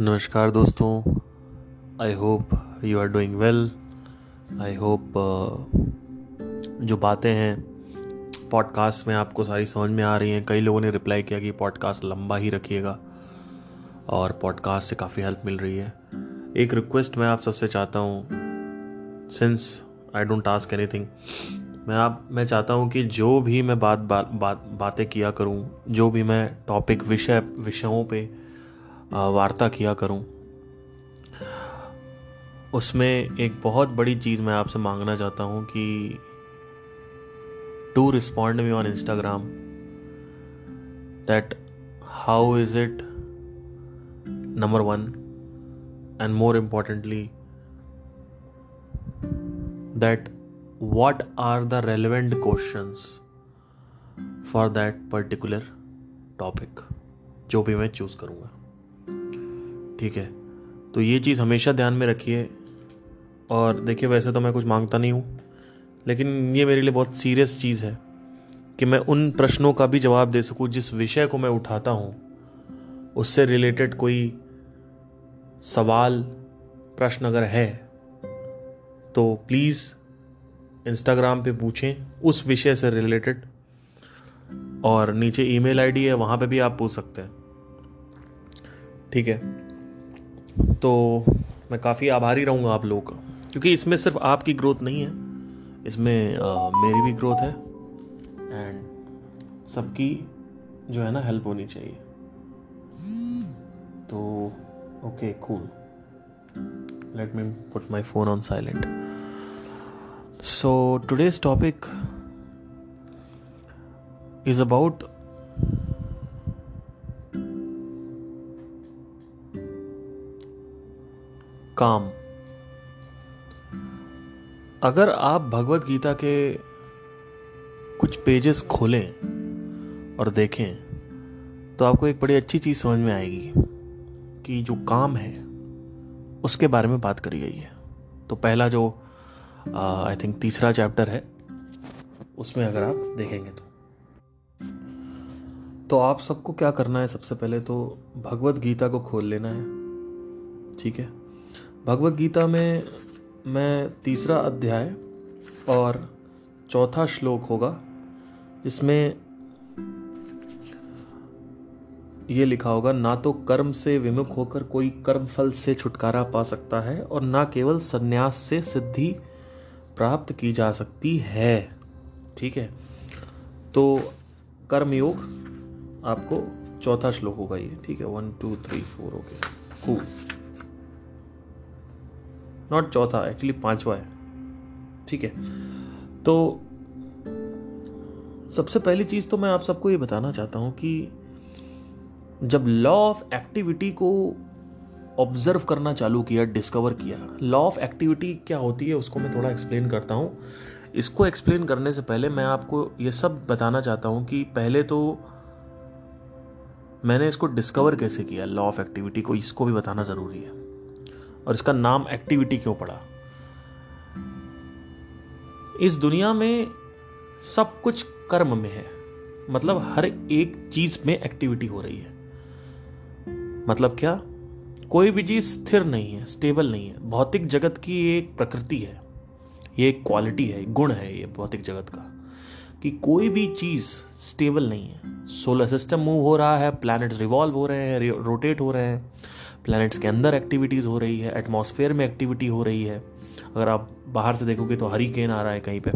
नमस्कार दोस्तों। I hope you are doing well I hope जो बातें हैं पॉडकास्ट में आपको सारी समझ में आ रही हैं। कई लोगों ने रिप्लाई किया कि पॉडकास्ट लंबा ही रखिएगा और पॉडकास्ट से काफ़ी हेल्प मिल रही है। एक रिक्वेस्ट मैं आप सबसे चाहता हूँ since I don't ask anything मैं आप, मैं चाहता हूँ कि जो भी मैं बात बात बात किया करूँ, जो भी मैं टॉपिक विषय, विषयों पे वार्ता किया करूँ। उसमें एक बहुत बड़ी चीज़ मैं आपसे मांगना चाहता हूँ कि to respond me on Instagram that how is it number one and more importantly that what are the relevant questions for that particular topic जो भी मैं चूज़ करूँगा। ठीक है। तो ये चीज़ हमेशा ध्यान में रखिए। और देखिए, वैसे तो मैं कुछ माँगता नहीं हूँ, लेकिन ये मेरे लिए बहुत सीरियस चीज़ है कि मैं उन प्रश्नों का भी जवाब दे सकूँ जिस विषय को मैं उठाता हूँ। उससे रिलेटेड कोई सवाल, प्रश्न अगर है तो प्लीज़ इंस्टाग्राम पे पूछें, उस विषय से रिलेटेड। और नीचे ईमेल आईडी है, वहाँ पे भी आप पूछ सकते हैं। ठीक है। तो मैं काफ़ी आभारी रहूँगा आप लोगों का। क्योंकि इसमें सिर्फ़ आपकी ग्रोथ नहीं है इसमें आ, मेरी भी ग्रोथ है। एंड सबकी जो है ना हेल्प होनी चाहिए। तो okay cool let me put my phone on silent so today's topic is about काम। अगर आप भगवत गीता के कुछ पेजेस खोलें और देखें तो आपको एक बड़ी अच्छी चीज़ समझ में आएगी कि जो काम है, उसके बारे में बात करी गई है। तो पहला जो आई थिंक तीसरा चैप्टर है, उसमें अगर आप देखेंगे तो। तो आप सबको क्या करना है सबसे पहले तो भगवत गीता को खोल लेना है, ठीक है? भगवत गीता में मैं तीसरा अध्याय और चौथा श्लोक होगा इसमें ये लिखा होगा, ना तो कर्म से विमुख होकर कोई कर्म फल से छुटकारा पा सकता है और ना केवल संन्यास से सिद्धि प्राप्त की जा सकती है। ठीक है? तो कर्म योग आपको चौथा श्लोक होगा ये। ठीक है? One two three four okay cool not चौथा एक्चुअली पांचवा है। ठीक है? तो सबसे पहली चीज़ तो मैं आप सबको ये बताना चाहता हूँ कि जब लॉ ऑफ़ एक्टिविटी को ऑब्ज़र्व करना चालू किया डिस्कवर किया लॉ ऑफ़ एक्टिविटी क्या होती है उसको मैं थोड़ा एक्सप्लेन करता हूँ। इसको एक्सप्लेन करने से पहले मैं आपको ये सब बताना चाहता हूँ कि पहले तो मैंने इसको डिस्कवर कैसे किया लॉ ऑफ़ एक्टिविटी को, इसको भी बताना ज़रूरी है। और इसका नाम एक्टिविटी क्यों पड़ा? इस दुनिया में सब कुछ कर्म में है। मतलब हर एक चीज़ में एक्टिविटी हो रही है। मतलब क्या? कोई भी चीज़ स्थिर नहीं है स्टेबल नहीं है। भौतिक जगत की एक प्रकृति है। ये एक क्वालिटी है गुण है ये भौतिक जगत का। कि कोई भी चीज़ स्टेबल नहीं है। सोलर सिस्टम मूव हो रहा है प्लैनेट्स रिवॉल्व हो रहे हैं रोटेट हो रहे हैं। प्लैनेट्स के अंदर एक्टिविटीज़ हो रही है एटमॉस्फेयर में एक्टिविटी हो रही है। अगर आप बाहर से देखोगे तो हरिकेन आ रहा है कहीं पे।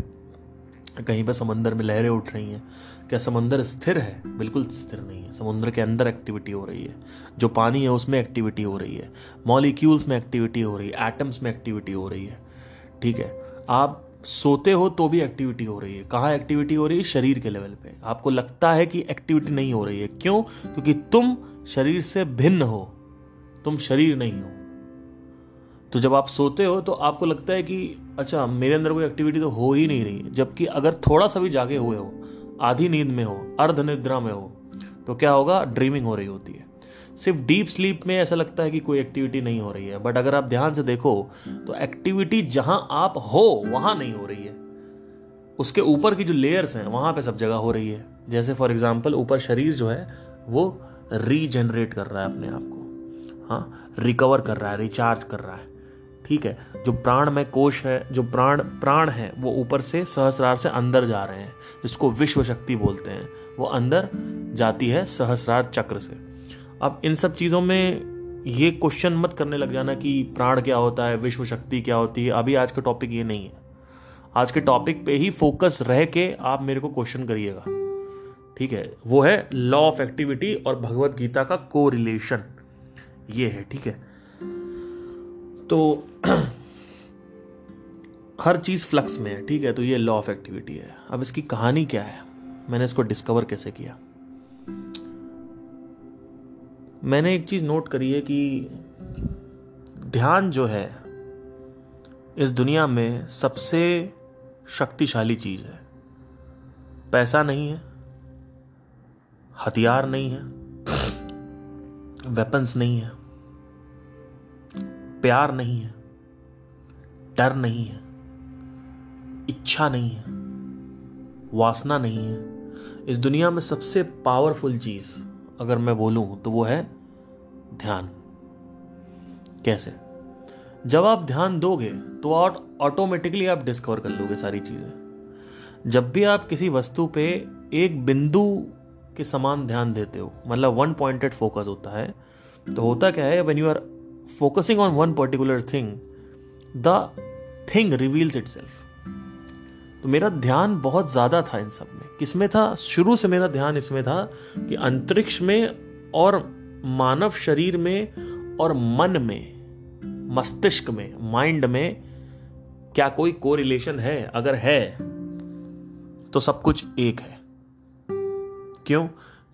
कहीं पे समंदर में लहरें उठ रही हैं। क्या समंदर स्थिर है? बिल्कुल स्थिर नहीं है। समुद्र के अंदर एक्टिविटी हो रही है। जो पानी है उसमें एक्टिविटी हो रही है। मॉलिक्यूल्स में एक्टिविटी हो रही है। एटम्स में एक्टिविटी हो रही है। ठीक है? आप सोते हो तो भी एक्टिविटी हो रही है। कहाँ एक्टिविटी हो रही है? शरीर के लेवल पे। आपको लगता है कि एक्टिविटी नहीं हो रही है। क्यों? क्योंकि तुम शरीर से भिन्न हो। तुम शरीर नहीं हो। तो जब आप सोते हो तो आपको लगता है कि अच्छा मेरे अंदर कोई एक्टिविटी तो हो ही नहीं रही जबकि अगर थोड़ा सा भी जागे हुए हो, आधी नींद में हो अर्ध निद्रा में हो तो क्या होगा? ड्रीमिंग हो रही होती है। सिर्फ़ डीप स्लीप में ऐसा लगता है कि कोई एक्टिविटी नहीं हो रही है। बट अगर आप ध्यान से देखो तो एक्टिविटी जहाँ आप हो, वहाँ नहीं हो रही है। उसके ऊपर की जो लेयर्स हैं, वहाँ पे सब जगह हो रही है। जैसे फॉर एग्ज़ाम्पल ऊपर शरीर जो है, वो रीजनरेट कर रहा है अपने आप को। हाँ रिकवर कर रहा है रिचार्ज कर रहा है। ठीक है? जो प्राण में कोश है, जो प्राण प्राण है, वो ऊपर से सहस्रार से अंदर जा रहे हैं, जिसको विश्व शक्ति बोलते हैं। वो अंदर जाती है सहस्रार चक्र से। अब इन सब चीज़ों में ये क्वेश्चन मत करने लग जाना कि प्राण क्या होता है विश्व शक्ति क्या होती है। अभी आज का टॉपिक ये नहीं है। आज के टॉपिक पे ही फोकस रह के आप मेरे को क्वेश्चन करिएगा। ठीक है? वो है लॉ ऑफ़ एक्टिविटी और भगवत गीता का को रिलेशन ये है, ठीक है? तो हर चीज़ फ्लक्स में है, ठीक है? तो ये लॉ ऑफ़ एक्टिविटी है। अब इसकी कहानी क्या है? मैंने इसको डिस्कवर कैसे किया? मैंने एक चीज़ नोट करी है कि ध्यान जो है, इस दुनिया में सबसे शक्तिशाली चीज़ है। पैसा नहीं है, हथियार नहीं है वेपन्स नहीं है। प्यार नहीं है, डर नहीं है, इच्छा नहीं है, वासना नहीं है। इस दुनिया में सबसे पावरफुल चीज़ अगर मैं बोलूँ तो वो है ध्यान। कैसे? जब आप ध्यान दोगे तो ऑटोमेटिकली आप डिस्कवर कर लोगे सारी चीज़ें। जब भी आप किसी वस्तु पे एक बिंदु के समान ध्यान देते हो मतलब वन पॉइंटेड फोकस होता है तो होता क्या है when you are focusing on one particular thing the thing reveals it तो मेरा ध्यान बहुत ज़्यादा था इन सब में। किसमें था? शुरू से मेरा ध्यान इसमें था कि अंतरिक्ष में और मानव शरीर में और मन में, मस्तिष्क में माइंड में क्या कोई को रिलेशन है? अगर है तो सब कुछ एक है। क्यों?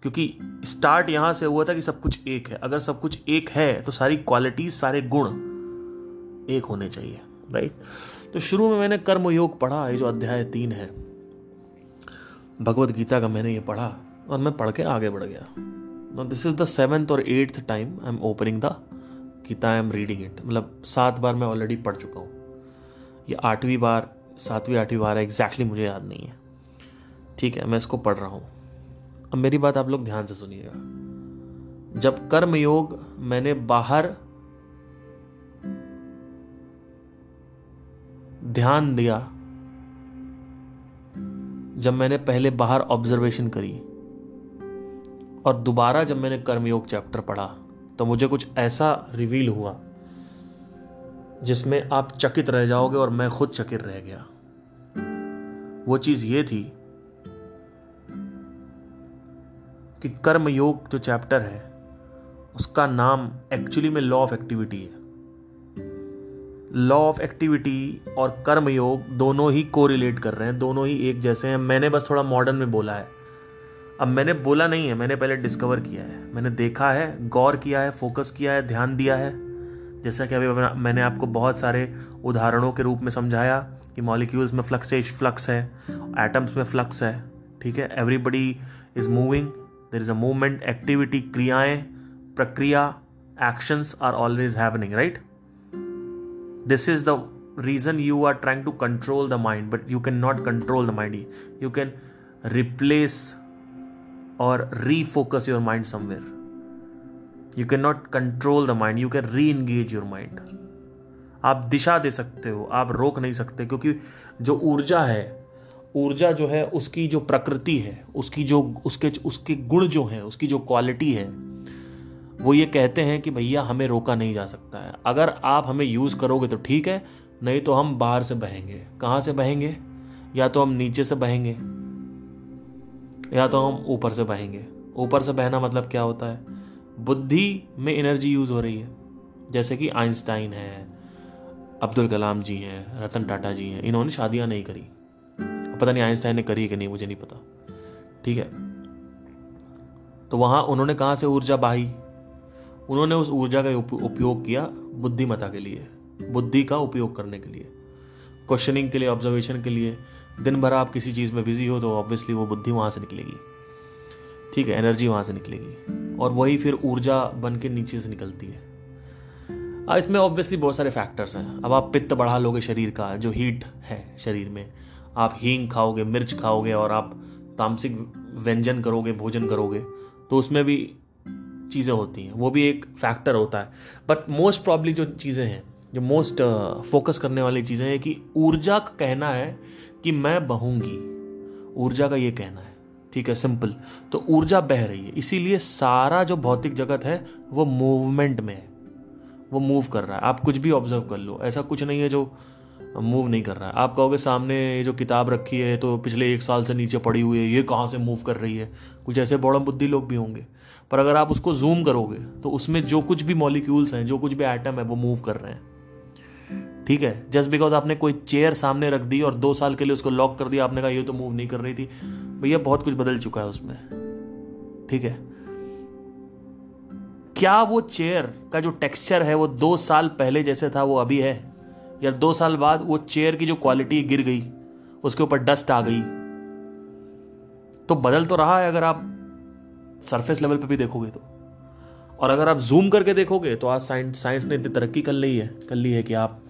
क्योंकि स्टार्ट यहाँ से हुआ था कि सब कुछ एक है। अगर सब कुछ एक है तो सारी क्वालिटीज सारे गुण एक होने चाहिए राइट तो शुरू में मैंने कर्म योग पढ़ा, ये जो अध्याय तीन है। भगवत गीता का मैंने ये पढ़ा और मैं पढ़ के आगे बढ़ गया। दिस इज़ द सेवेंथ और eighth time I am opening the Gita I am reading it मतलब सात बार मैं ऑलरेडी पढ़ चुका हूँ। ये आठवीं बार, सातवीं, आठवीं बार है एग्जैक्टली exactly मुझे याद नहीं है। ठीक है, मैं इसको पढ़ रहा हूँ। अब मेरी बात आप लोग ध्यान से सुनिएगा। जब कर्म योग मैंने बाहर ध्यान दिया, जब मैंने पहले बाहर ऑब्जर्वेशन करी, और दोबारा जब मैंने कर्मयोग चैप्टर पढ़ा तो मुझे कुछ ऐसा रिवील हुआ, जिसमें आप चकित रह जाओगे और मैं खुद चकित रह गया। वो चीज़ ये थी कि कर्म योग जो चैप्टर है, उसका नाम एक्चुअली में लॉ ऑफ़ एक्टिविटी है। लॉ ऑफ़ एक्टिविटी और कर्म योग दोनों ही को रिलेट कर रहे हैं, दोनों ही एक जैसे हैं। मैंने बस थोड़ा मॉडर्न में बोला है। अब मैंने बोला नहीं है, मैंने पहले डिस्कवर किया है। मैंने देखा है, गौर किया है फोकस किया है, ध्यान दिया है। जैसा कि अभी मैंने आपको बहुत सारे उदाहरणों के रूप में समझाया कि मॉलिक्यूल्स में फ्लक्स फ्लक्स है एटम्स में फ्लक्स है, ठीक है? Everybody is moving there is a movement activity क्रियाएँ प्रक्रिया actions are always happening right this is the reason you are trying to control the mind but you can not control the mind you can replace और refocus your mind somewhere you can not control the mind you can reengage your mind आप दिशा दे सकते हो, आप रोक नहीं सकते, क्योंकि जो ऊर्जा है ऊर्जा जो है, उसकी जो प्रकृति है, उसकी जो, उसके उसके गुण जो हैं, उसकी जो क्वालिटी है, वो ये कहते हैं कि भैया हमें रोका नहीं जा सकता है। अगर आप हमें यूज़ करोगे तो ठीक है, नहीं तो हम बाहर से बहेंगे। कहाँ से बहेंगे? या तो हम नीचे से बहेंगे, या तो हम ऊपर से बहेंगे। ऊपर से बहना मतलब क्या होता है? बुद्धि में एनर्जी यूज़ हो रही है। जैसे कि आइंस्टाइन है, अब्दुल कलाम जी हैं, रतन टाटा जी हैं, इन्होंने शादियाँ नहीं करी। पता नहीं आइंस्टाइन ने करी कि नहीं, मुझे नहीं पता। ठीक है? तो वहाँ उन्होंने कहाँ से ऊर्जा बहाई? उन्होंने उस ऊर्जा का उपयोग किया बुद्धिमता के लिए, बुद्धि का उपयोग करने के लिए क्वेश्चनिंग के लिए ऑब्जर्वेशन के लिए। दिन भर आप किसी चीज़ में बिज़ी हो तो ऑब्वियसली वो बुद्धि वहाँ से निकलेगी। ठीक है? एनर्जी वहाँ से निकलेगी। और वही फिर ऊर्जा बन के नीचे से निकलती है। इसमें ऑब्वियसली बहुत सारे फैक्टर्स हैं। अब आप पित्त बढ़ा लोगे शरीर का, जो हीट है शरीर में आप हींग खाओगे मिर्च खाओगे और आप तामसिक व्यंजन करोगे भोजन करोगे तो उसमें भी चीज़ें होती हैं। वो भी एक फैक्टर होता है। बट मोस्ट प्रॉब्ली जो चीज़ें हैं जो मोस्ट फोकस uh, करने वाली चीज़ें हैं कि ऊर्जा का कहना है कि मैं बहूँगी। ऊर्जा का ये कहना है। ठीक है सिंपल तो ऊर्जा बह रही है। इसीलिए सारा जो भौतिक जगत है वो मूवमेंट में है। वो मूव कर रहा है। आप कुछ भी ऑब्ज़र्व कर लो। ऐसा कुछ नहीं है जो मूव नहीं कर रहा है। आप कहोगे सामने ये जो किताब रखी है तो पिछले एक साल से नीचे पड़ी हुई है, ये कहाँ से मूव कर रही है? कुछ ऐसे बौड़म बुद्धि लोग भी होंगे। पर अगर आप उसको जूम करोगे तो उसमें जो कुछ भी मॉलिक्यूल्स हैं, जो कुछ भी आइटम है, वो मूव कर रहे हैं। ठीक है? जस्ट बिकॉज़ आपने कोई चेयर सामने रख दी और दो साल के लिए उसको लॉक कर दिया, आपने कहा ये तो मूव नहीं कर रही थी, भैया बहुत कुछ बदल चुका है उसमें। ठीक है? क्या वो चेयर का जो टेक्सचर है, वो दो साल पहले जैसे था, वो अभी है? या दो साल बाद वो चेयर की जो क्वालिटी गिर गई, उसके ऊपर डस्ट आ गई। तो बदल तो रहा है अगर आप सरफेस लेवल पे भी देखोगे तो। और अगर आप जूम करके देखोगे तो आज साइंस साइंस ने इतनी तरक्की कर ली है, कर ली है कि आप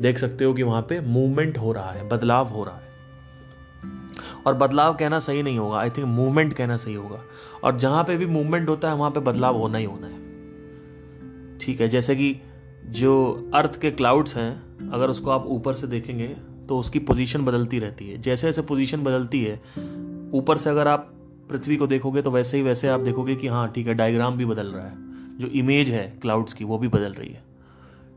देख सकते हो कि वहाँ पे मूवमेंट हो रहा है, बदलाव हो रहा है। और बदलाव कहना सही नहीं होगा आई थिंक मूवमेंट कहना सही होगा। और जहाँ पे भी मूवमेंट होता है, वहाँ पे बदलाव होना ही होना है। ठीक है, जैसे कि जो अर्थ के क्लाउड्स हैं अगर उसको आप ऊपर से देखेंगे तो उसकी पोजीशन बदलती रहती है। जैसे जैसे पोजीशन बदलती है, ऊपर से अगर आप पृथ्वी को देखोगे तो वैसे ही वैसे आप देखोगे कि हाँ ठीक है डायग्राम भी बदल रहा है। जो इमेज है क्लाउड्स की, वो भी बदल रही है।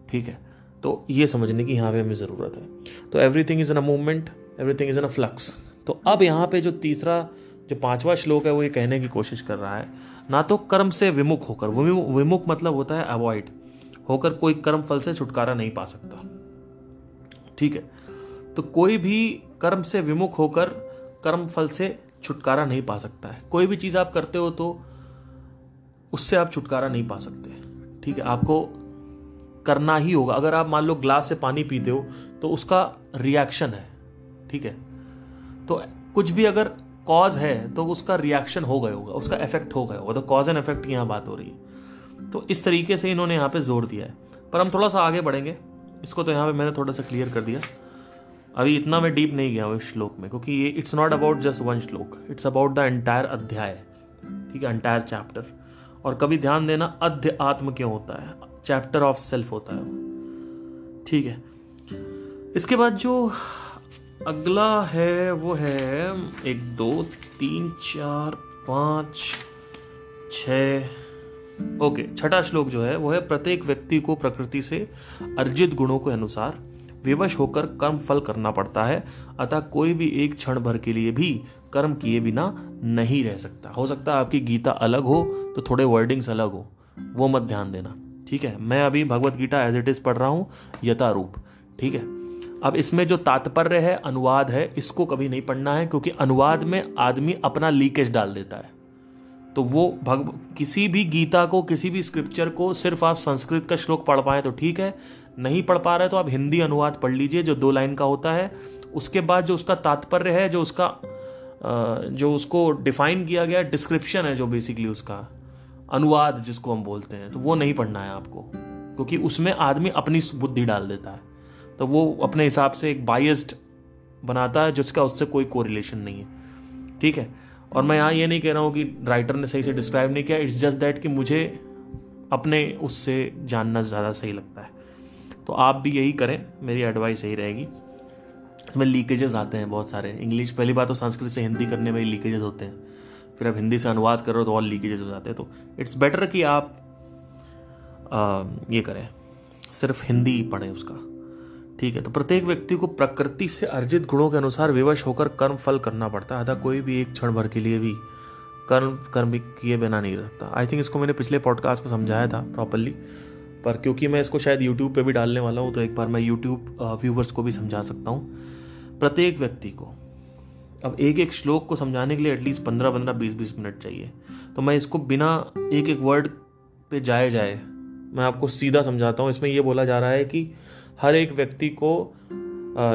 ठीक है? तो ये समझने की यहाँ पे हमें ज़रूरत है। तो everything is in a movement everything is in a flux तो अब यहाँ पे जो तीसरा, जो पांचवा श्लोक है, वो ये कहने की कोशिश कर रहा है। ना तो कर्म से विमुख होकर विमुख मतलब होता है अवॉइड होकर कोई कर्म फल से छुटकारा नहीं पा सकता। ठीक है। तो कोई भी कर्म से विमुख होकर कर्म फल से छुटकारा नहीं पा सकता है। कोई भी चीज़ आप करते हो तो उससे आप छुटकारा नहीं पा सकते। ठीक है, आपको करना ही होगा। अगर आप मान लो ग्लास से पानी पीते हो तो उसका रिएक्शन है। ठीक है तो कुछ भी अगर कॉज है तो उसका रिएक्शन हो गया होगा, उसका इफ़ेक्ट हो गया होगा। तो कॉज एंड इफ़ेक्ट की यहाँ बात हो रही है। तो इस तरीके से इन्होंने यहाँ पे ज़ोर दिया है। पर हम थोड़ा सा आगे बढ़ेंगे। इसको तो यहाँ पे मैंने थोड़ा सा क्लियर कर दिया। अभी इतना मैं डीप नहीं गया हूँ इस श्लोक में, क्योंकि ये it's not about just one shloka it's about the entire अध्याय, ठीक है एंटायर चैप्टर और कभी ध्यान देना, अध्य आत्म क्यों होता है? चैप्टर ऑफ़ सेल्फ होता है। ठीक है। इसके बाद जो अगला है, वो है, एक, दो, तीन, चार, पाँच, छ ओके, छठा श्लोक जो है, वो है प्रत्येक व्यक्ति को प्रकृति से अर्जित गुणों के अनुसार विवश होकर कर्म फल करना पड़ता है, अतः कोई भी एक क्षण भर के लिए भी कर्म किए बिना नहीं रह सकता। हो सकता है आपकी गीता अलग हो तो थोड़े वर्डिंग्स अलग हो, वो मत ध्यान देना, ठीक है? मैं अभी Bhagavad Gita as it is पढ़ रहा हूँ यथारूप ठीक है? अब इसमें जो तात्पर्य है, अनुवाद है, इसको कभी नहीं पढ़ना है, क्योंकि अनुवाद में आदमी अपना लीकेज डाल देता है। तो वो भग, किसी भी गीता को, किसी भी स्क्रिप्चर को सिर्फ़ आप संस्कृत का श्लोक पढ़ पाए तो ठीक है। नहीं पढ़ पा रहे तो आप हिंदी अनुवाद पढ़ लीजिए, जो दो लाइन का होता है। उसके बाद जो उसका तात्पर्य है, जो उसका जो उसको डिफाइन किया गया डिस्क्रिप्शन है जो बेसिकली उसका, अनुवाद जिसको हम बोलते हैं तो वो नहीं पढ़ना है आपको। क्योंकि उसमें आदमी अपनी बुद्धि डाल देता है। तो वो अपने हिसाब से एक बाइस्ड बनाता है, जिसका उससे कोई कोरिलेशन नहीं है। ठीक है? और मैं यहाँ ये नहीं कह रहा हूँ कि राइटर ने सही से डिस्क्राइब नहीं किया इट्स जस्ट दैट कि मुझे अपने उससे जानना ज़्यादा सही लगता है। तो आप भी यही करें मेरी एडवाइस यही रहेगी। इसमें लीकेजेस आते हैं बहुत सारे। इंग्लिश पहली बात तो संस्कृत से हिंदी करने में लीकेजेस होते हैं। फिर आप हिंदी से अनुवाद करो तो और लीकेजेस हो जाते हैं। तो इट्स बेटर कि आप आ, ये करें सिर्फ़ हिंदी पढ़ें उसका। ठीक है। तो प्रत्येक व्यक्ति को प्रकृति से अर्जित गुणों के अनुसार विवश होकर कर्म फल करना पड़ता है कोई भी एक क्षण भर के लिए भी कर्म कर्म किए बिना नहीं रहता। आई थिंक इसको मैंने पिछले पॉडकास्ट में समझाया था प्रॉपरली पर क्योंकि मैं इसको शायद यूट्यूब पे भी डालने वाला हूँ तो एक बार मैं यूट्यूब व्यूवर्स को भी समझा सकता हूँ। प्रत्येक व्यक्ति को, अब एक एक श्लोक को समझाने के लिए एटलीस्ट पंद्रह पंद्रह, बीस बीस मिनट चाहिए। तो मैं इसको बिना एक एक वर्ड पे जाए जाए मैं आपको सीधा समझाता हूँ। इसमें यह बोला जा रहा है कि हर एक व्यक्ति को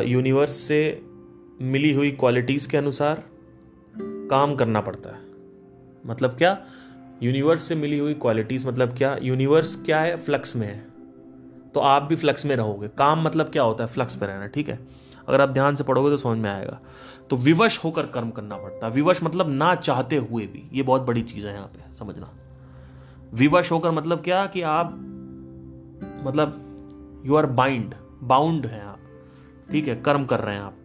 यूनिवर्स से मिली हुई क्वालिटीज़ के अनुसार काम करना पड़ता है। मतलब क्या? यूनिवर्स से मिली हुई क्वालिटीज़ मतलब क्या? यूनिवर्स क्या है? फ्लक्स में है। तो आप भी फ्लक्स में रहोगे। काम मतलब क्या होता है? फ्लक्स में रहना, ठीक है? अगर आप ध्यान से पढ़ोगे तो समझ में आएगा। तो विवश होकर कर्म करना पड़ता है। विवश मतलब ना चाहते हुए भी। ये बहुत बड़ी चीज़ है यहाँ पे, समझना। विवश होकर मतलब क्या? कि आप मतलब यू आर बाइंड बाउंड हैं आप। ठीक है, कर्म कर रहे हैं आप।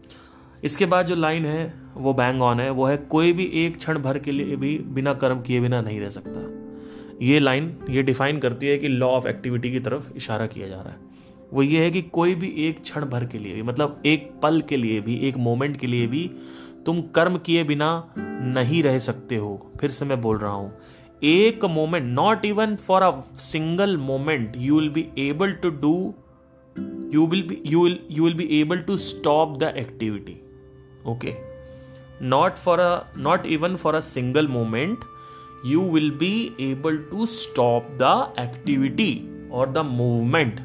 इसके बाद जो लाइन है, वो बैंग ऑन है, वो है कोई भी एक क्षण भर के लिए भी बिना कर्म किए बिना नहीं रह सकता। ये लाइन, ये डिफाइन करती है कि लॉ ऑफ़ एक्टिविटी की तरफ़ इशारा किया जा रहा है। वो ये है कि कोई भी एक क्षण भर के लिए भी मतलब एक पल के लिए भी, एक मोमेंट के लिए भी तुम कर्म किए बिना नहीं रह सकते हो। फिर से मैं बोल रहा हूँ, एक moment not even for a single moment you will be able to do you will be you will you will be able to stop the activity okay not for a not even for a single moment you will be able to stop the activity और the movement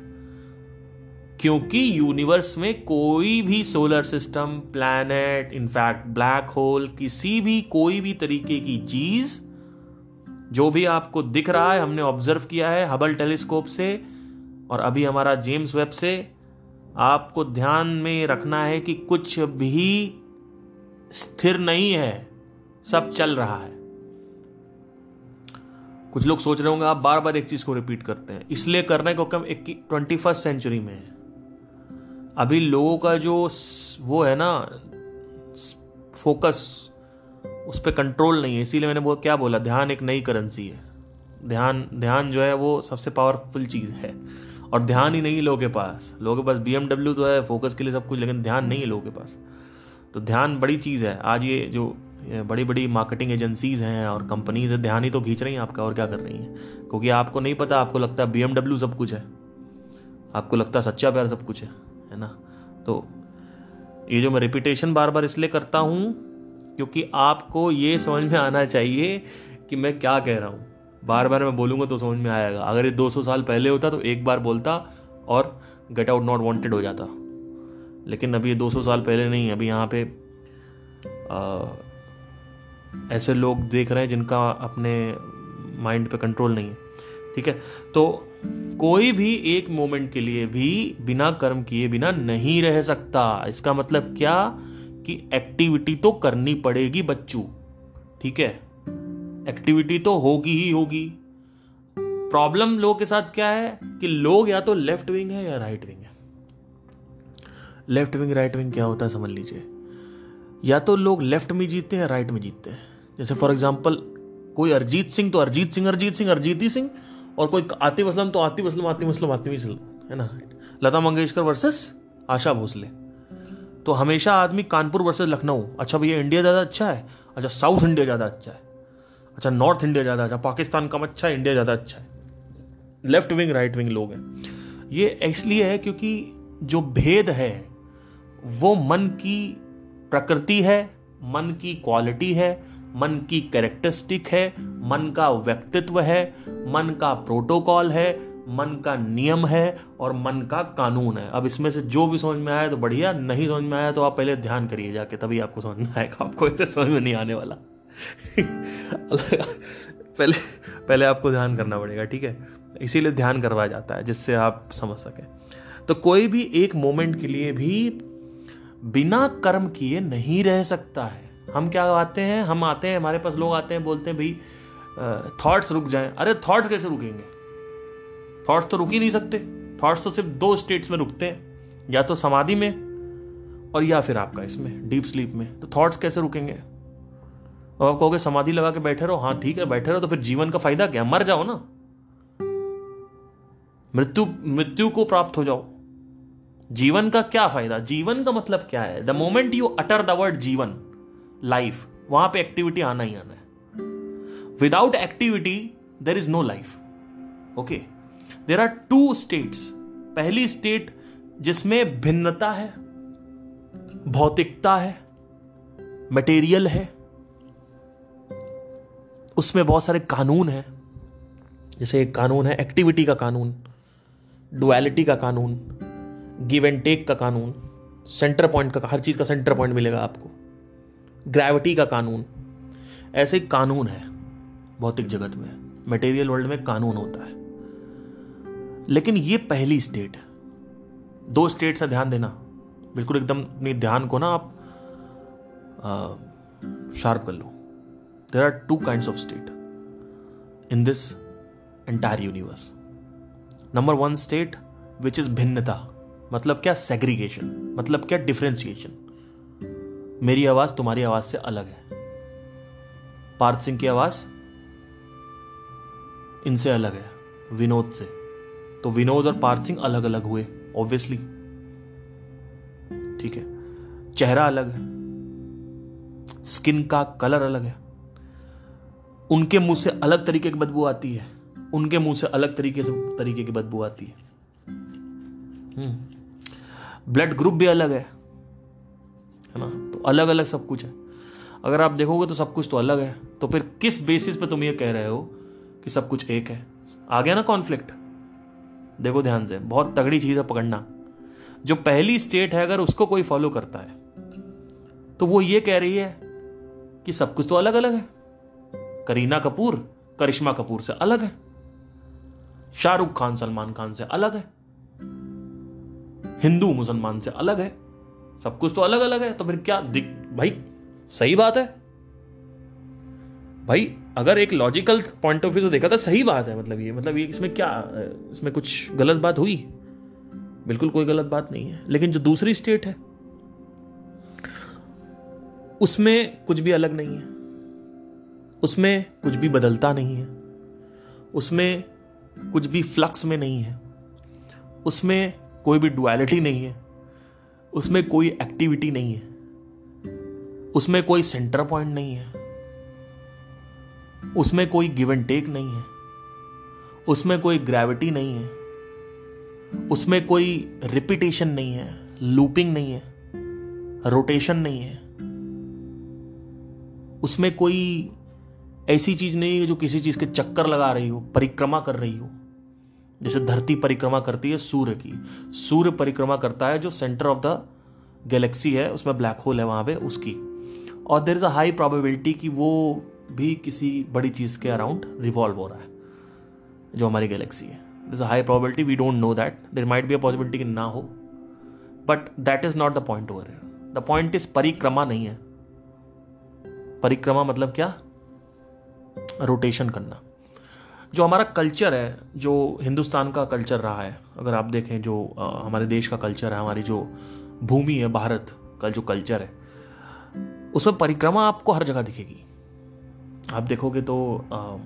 क्योंकि universe में कोई भी solar system planet in fact black hole किसी भी, कोई भी तरीके की चीज़, जो भी आपको दिख रहा है, हमने ऑब्ज़र्व किया है हबल टेलीस्कोप से और अभी हमारा जेम्स वेब से आपको ध्यान में रखना है कि कुछ भी स्थिर नहीं है, सब चल रहा है। कुछ लोग सोच रहे होंगे, आप बार बार एक चीज़ को रिपीट करते हैं। इसलिए करने को कम एक ट्वेंटी फ़र्स्ट सेंचुरी में है। अभी लोगों का जो वो है ना फोकस उस पर कंट्रोल नहीं है। इसीलिए मैंने वो क्या बोला, ध्यान एक नई करेंसी है। ध्यान ध्यान जो है वो सबसे पावरफुल चीज़ है। और ध्यान ही नहीं है लोगों के पास। लोगों के पास बीएमडब्ल्यू तो है फोकस के लिए सब कुछ, लेकिन ध्यान नहीं है लोगों के पास। तो ध्यान बड़ी चीज़ है। आज ये जो बड़ी बड़ी मार्केटिंग एजेंसीज हैं और कंपनीज़ है, ध्यान ही तो खींच रही हैं आपका, और क्या कर रही हैं? क्योंकि आपको नहीं पता, आपको लगता है बी सब कुछ है। आपको लगता है सच्चा प्यार सब कुछ है है ना? तो ये जो मैं रिपीटेशन बार बार इसलिए करता हूँ, क्योंकि आपको ये समझ में आना चाहिए कि मैं क्या कह रहा हूँ। बार बार मैं बोलूँगा तो समझ में आएगा। अगर ये 200 साल पहले होता तो एक बार बोलता और गेट आउट नॉट वांटेड हो जाता। लेकिन अभी ये 200 साल पहले नहीं अभी यहाँ पे आ, ऐसे लोग देख रहे हैं जिनका अपने माइंड पे कंट्रोल नहीं है। ठीक है? तो कोई भी एक मोमेंट के लिए भी बिना कर्म किए बिना नहीं रह सकता। इसका मतलब क्या? कि एक्टिविटी तो करनी पड़ेगी बच्चू। ठीक है? एक्टिविटी तो होगी ही होगी। प्रॉब्लम लोगों के साथ क्या है कि लोग या तो लेफ़्ट विंग है या राइट विंग है। लेफ़्ट विंग, राइट विंग क्या होता है समझ लीजिए। या तो लोग लेफ़्ट में जीतते हैं या राइट में जीतते हैं। जैसे फॉर एग्ज़ाम्पल कोई अरिजीत सिंह तो अरिजीत सिंह अरिजीत सिंह अरिजीत सिंह और कोई आतिफ असलम तो आतिफ असलम आतिफ असलम आतिफ असलम, है ना? लता मंगेशकर वर्सेस आशा भोसले। तो हमेशा आदमी कानपुर वर्सेस लखनऊ। अच्छा भैया, इंडिया ज़्यादा अच्छा है? अच्छा साउथ इंडिया ज़्यादा अच्छा है। अच्छा नॉर्थ इंडिया ज़्यादा अच्छा पाकिस्तान कम अच्छा है इंडिया ज़्यादा अच्छा है। लेफ़्ट विंग राइट विंग लोग हैं। ये इसलिए है क्योंकि जो भेद है, वो मन की प्रकृति है, मन की क्वालिटी है, मन की कैरेक्टरिस्टिक है, मन का व्यक्तित्व है, मन का प्रोटोकॉल है, मन का नियम है और मन का कानून है। अब इसमें से जो भी समझ में आया तो बढ़िया, नहीं समझ में आया तो आप पहले ध्यान करिए जाके, तभी आपको समझ में आएगा। आपको इसे समझ में नहीं आने वाला। पहले पहले आपको ध्यान करना पड़ेगा, ठीक है? इसीलिए ध्यान करवाया जाता है, जिससे आप समझ सकें। तो कोई भी एक मोमेंट के लिए भी बिना कर्म किए नहीं रह सकता है। हम क्या आते हैं? हम आते हैं, हमारे पास लोग आते हैं, बोलते हैं, भाई थॉट्स रुक जाएँ। अरे थॉट्स कैसे रुकेंगे? थॉट्स तो रुक ही नहीं सकते। थॉट्स तो सिर्फ़ दो स्टेट्स में रुकते हैं, या तो समाधि में और या फिर आपका इसमें डीप स्लीप में। तो थॉट्स कैसे रुकेंगे? और आप कहोगे समाधि लगा के बैठे रहो हाँ ठीक है, बैठे रहो तो फिर जीवन का फ़ायदा क्या? मर जाओ ना। मृत्यु मृत्यु को प्राप्त हो जाओ। जीवन का क्या फ़ायदा? जीवन का मतलब क्या है? The moment you utter the word जीवन लाइफ वहाँ पे एक्टिविटी आना ही आना है। Without activity there is no life okay there are two states पहली स्टेट जिसमें भिन्नता है, भौतिकता है मटेरियल है उसमें बहुत सारे कानून हैं। जैसे एक कानून है एक्टिविटी का कानून डुअलिटी का कानून गिव एंड टेक का कानून सेंटर पॉइंट का, हर चीज़ का सेंटर पॉइंट मिलेगा आपको। ग्रेविटी का कानून, ऐसे कानून है भौतिक जगत में। मटेरियल वर्ल्ड में कानून होता है। लेकिन ये पहली स्टेट है। दो स्टेट से ध्यान देना। बिल्कुल एकदम अपनी ध्यान को ना आप शार्प कर लो। There are two kind of state in this entire universe number one state which is भिन्नता मतलब क्या सेग्रीगेशन मतलब क्या डिफ्रेंसिएशन मेरी आवाज़ तुम्हारी आवाज़ से अलग है। पार्थ सिंह की आवाज़ इनसे अलग है, विनोद से। तो विनोद और पार्थ सिंह अलग अलग हुए ऑब्वियसली ठीक है? चेहरा अलग है। स्किन का कलर अलग है। उनके मुँह से अलग तरीके की बदबू आती है। उनके मुँह से अलग तरीके से तरीके की बदबू आती है। ब्लड हम्म। ग्रुप भी अलग है है ना? तो अलग अलग सब कुछ है। अगर आप देखोगे तो सब कुछ तो अलग है। तो फिर किस बेसिस पे तुम ये कह रहे हो कि सब कुछ एक है? आ गया ना कॉन्फ्लिक्ट देखो ध्यान से बहुत तगड़ी चीज़ है पकड़ना। जो पहली स्टेट है अगर उसको कोई फॉलो करता है तो वो ये कह रही है कि सब कुछ तो अलग अलग है। करीना कपूर करिश्मा कपूर से अलग है। शाहरुख खान, सलमान खान से अलग है। हिंदू, मुसलमान से अलग है। सब कुछ तो अलग अलग है तो फिर क्या दिख भाई, सही बात है? भाई, अगर एक लॉजिकल पॉइंट ऑफ़ व्यू से देखा तो सही बात है मतलब ये मतलब ये इसमें क्या, इसमें कुछ गलत बात हुई? बिल्कुल कोई गलत बात नहीं है, लेकिन जो दूसरी स्टेट है, उसमें कुछ भी अलग नहीं है। उसमें कुछ भी बदलता नहीं है उसमें कुछ भी फ्लक्स में नहीं है उसमें कोई भी डुअलिटी नहीं है उसमें कोई एक्टिविटी नहीं है उसमें कोई सेंटर पॉइंट नहीं है उसमें कोई गिव एंड टेक नहीं है उसमें कोई ग्रेविटी नहीं है उसमें कोई रिपीटेशन नहीं है लूपिंग नहीं है रोटेशन नहीं है उसमें कोई ऐसी चीज़ नहीं है जो किसी चीज़ के चक्कर लगा रही हो, परिक्रमा कर रही हो। जैसे धरती परिक्रमा करती है सूर्य की। सूर्य परिक्रमा करता है जो सेंटर ऑफ़ द गैलेक्सी है, उसमें ब्लैक होल है वहाँ पे, उसकी। और there is a high probability कि वो भी किसी बड़ी चीज़ के अराउंड रिवॉल्व हो रहा है, जो हमारी गैलेक्सी है। Is a high probability we don't know that there might be a possibility कि ना हो। But that is not the point over the point is परिक्रमा नहीं है। परिक्रमा मतलब क्या? रोटेशन करना। जो हमारा कल्चर है जो हिंदुस्तान का कल्चर रहा है अगर आप देखें जो हमारे देश का कल्चर है हमारी जो भूमि है भारत का जो कल्चर है उसमें परिक्रमा आपको हर जगह दिखेगी। आप देखोगे तो आ,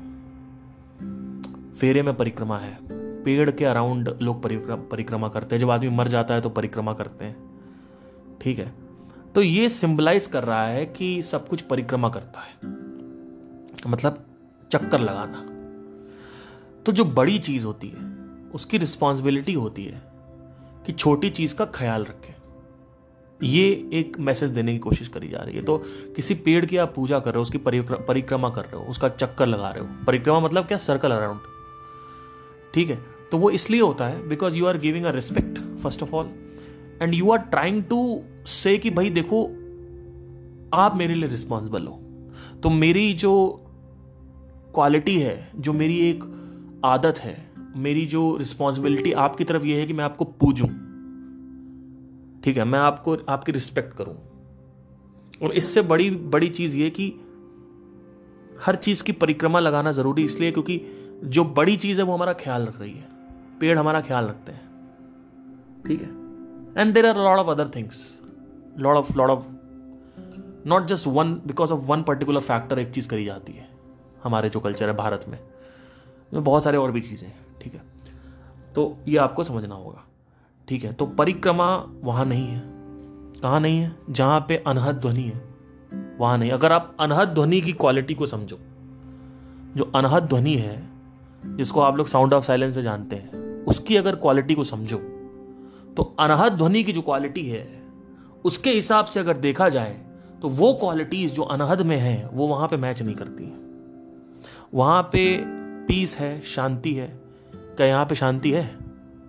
फेरे में परिक्रमा है पेड़ के अराउंड लोग परिक्रमा करते हैं। जब आदमी मर जाता है तो परिक्रमा करते हैं। ठीक है? तो ये सिंबलाइज कर रहा है कि सब कुछ परिक्रमा करता है। मतलब चक्कर लगाना। तो जो बड़ी चीज़ होती है, उसकी रिस्पॉन्सिबिलिटी होती है कि छोटी चीज़ का ख्याल रखें। ये एक मैसेज देने की कोशिश करी जा रही है। तो किसी पेड़ की आप पूजा कर रहे हो, उसकी परिक्रमा कर रहे हो, उसका चक्कर लगा रहे हो। परिक्रमा मतलब क्या? सर्कल अराउंड ठीक है? तो वो इसलिए होता है because you are giving a respect first of all and you are trying to say कि भाई देखो, आप मेरे लिए रिस्पॉन्सिबल हो। तो मेरी जो क्वालिटी है, जो मेरी एक आदत है, मेरी जो रिस्पॉन्सिबिलिटी आपकी तरफ़ यह है कि मैं आपको पूजूं। ठीक है, मैं आपको, आपकी रिस्पेक्ट करूँ। और इससे बड़ी बड़ी चीज़ ये कि हर चीज़ की परिक्रमा लगाना ज़रूरी इसलिए क्योंकि जो बड़ी चीज़ है वो हमारा ख्याल रख रही है। पेड़ हमारा ख्याल रखते हैं। ठीक है? And there are lot of other things lot of lot of not just one because of one particular factor एक चीज़ करी जाती है। हमारे जो कल्चर है भारत में। बहुत सारे और भी चीज़ें हैं, ठीक है? तो ये आपको समझना होगा, ठीक है? तो परिक्रमा वहाँ नहीं है। कहाँ नहीं है? जहाँ पे अनहद ध्वनि है, वहाँ नहीं। अगर आप अनहद ध्वनि की क्वालिटी को समझो, जो अनहद ध्वनि है, जिसको आप लोग साउंड ऑफ़ साइलेंस से जानते हैं, उसकी अगर क्वालिटी को समझो तो अनहद ध्वनि की जो क्वालिटी है, उसके हिसाब से अगर देखा जाए तो वो क्वालिटीज जो अनहद में है, वो वहाँ पे मैच नहीं करती हैं। वहाँ पे पीस है, शांति है। क्या यहाँ पे शांति है?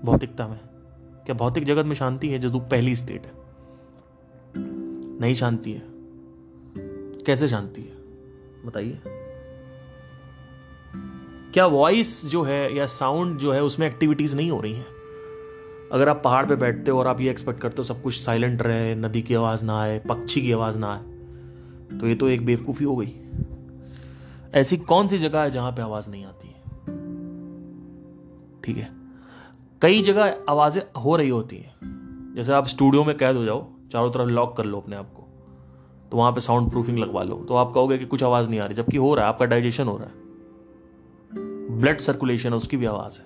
भौतिकता में। क्या भौतिक जगत में शांति है जो पहली स्टेट है? नहीं शांति है। कैसे शांति है? बताइए। क्या वॉइस जो है या साउंड जो है, उसमें एक्टिविटीज़ नहीं हो रही है? अगर आप पहाड़ पे बैठते हो और आप ये एक्सपेक्ट करते हो, सब कुछ साइलेंट रहे, नदी की आवाज़ ना आए, पक्षी की आवाज़ ना आए तो ये तो एक बेवकूफ़ी हो गई। ऐसी कौन सी जगह है जहाँ पे आवाज़ नहीं आती है? ठीक है। कई जगह आवाज़ें हो रही होती हैं। जैसे आप स्टूडियो में कैद हो जाओ, चारों तरफ़ लॉक कर लो अपने आप को। तो वहाँ पे साउंड प्रूफिंग लगवा लो। तो आप कहोगे कि कुछ आवाज़ नहीं आ रही, जबकि हो रहा है, आपका डाइजेशन हो रहा है। ब्लड सर्कुलेशन है, उसकी भी आवाज़ है।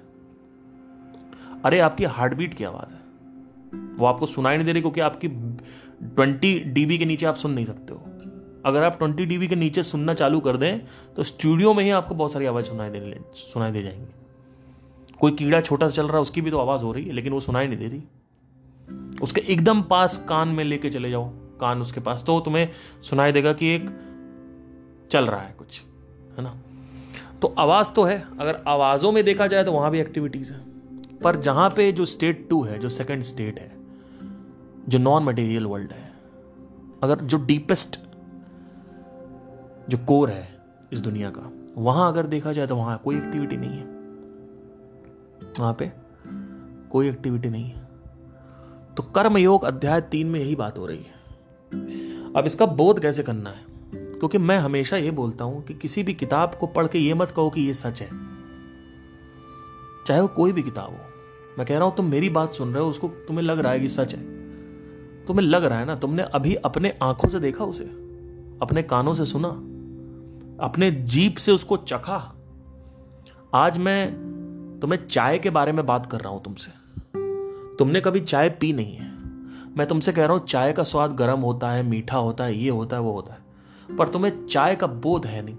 अरे, आपकी हार्ट बीट की आवाज़ है। वो आपको सुनाई नहीं दे रही क्योंकि आपकी ट्वेंटी डीबी के नीचे आप सुन नहीं सकते हो। अगर आप ट्वेंटी डीबी के नीचे सुनना चालू कर दें तो स्टूडियो में ही आपको बहुत सारी आवाज़ सुनाई दे सुनाई दे जाएँगी। कोई कीड़ा छोटा सा चल रहा है, उसकी भी तो आवाज़ हो रही है, लेकिन वो सुनाई नहीं दे रही। उसके एकदम पास कान में लेके चले जाओ, कान उसके पास तो तुम्हें सुनाई देगा कि एक चल रहा है कुछ, है ना? तो आवाज़ तो है, अगर आवाज़ों में देखा जाए तो वहाँ भी एक्टिविटीज़ है। पर जहाँ पे जो स्टेट टू है, जो सेकंड स्टेट है, जो नॉन मटेरियल वर्ल्ड है, अगर जो डीपेस्ट जो कोर है इस दुनिया का, वहाँ अगर देखा जाए तो वहाँ कोई एक्टिविटी नहीं है। वहाँ पे कोई एक्टिविटी नहीं है। तो कर्म योग अध्याय तीन में यही बात हो रही है। अब इसका बोध कैसे करना है? क्योंकि मैं हमेशा ये बोलता हूँ कि किसी भी किताब को पढ़ के ये मत कहो कि ये सच है। चाहे वो कोई भी किताब हो। मैं कह रहा हूँ, तुम मेरी बात सुन रहे हो, उसको तुम्हें लग रहा है कि सच है। तुम्हें लग रहा है ना, तुमने अभी अपने आँखों से देखा उसे? अपने कानों से सुना? अपने जीप से उसको चखा। आज मैं तुम्हें चाय के बारे में बात कर रहा हूँ तुमसे। तुमने कभी चाय पी नहीं है। मैं तुमसे कह रहा हूँ, चाय का स्वाद गर्म होता है, मीठा होता है, ये होता है, वो होता है। पर तुम्हें चाय का बोध है नहीं।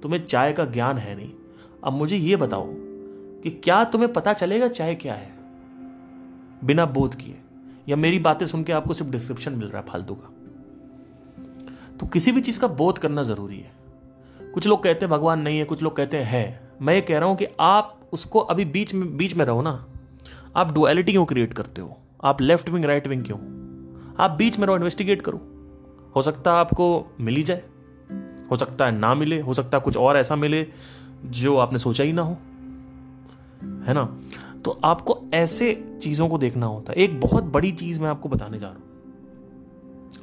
तुम्हें चाय का ज्ञान है नहीं। अब मुझे ये बताओ कि क्या तुम्हें पता चलेगा चाय क्या है? बिना बोध किए। या मेरी बातें सुन के आपको सिर्फ़ डिस्क्रिप्शन मिल रहा है फालतू का। तो किसी भी चीज़ का बोध करना ज़रूरी है। कुछ लोग कहते हैं भगवान नहीं है, कुछ लोग कहते हैं मैं ये कह रहा हूँ कि आप उसको अभी बीच में बीच में रहो ना। आप डुअलिटी क्यों क्रिएट करते हो? आप लेफ़्ट विंग राइट विंग क्यों? आप बीच में रहो इन्वेस्टिगेट करो। हो सकता है आपको मिल ही जाए। हो सकता है ना मिले। हो सकता है कुछ और ऐसा मिले जो आपने सोचा ही ना हो। है ना? तो आपको ऐसे चीज़ों को देखना होता है। एक बहुत बड़ी चीज़ मैं आपको बताने जा रहा हूँ,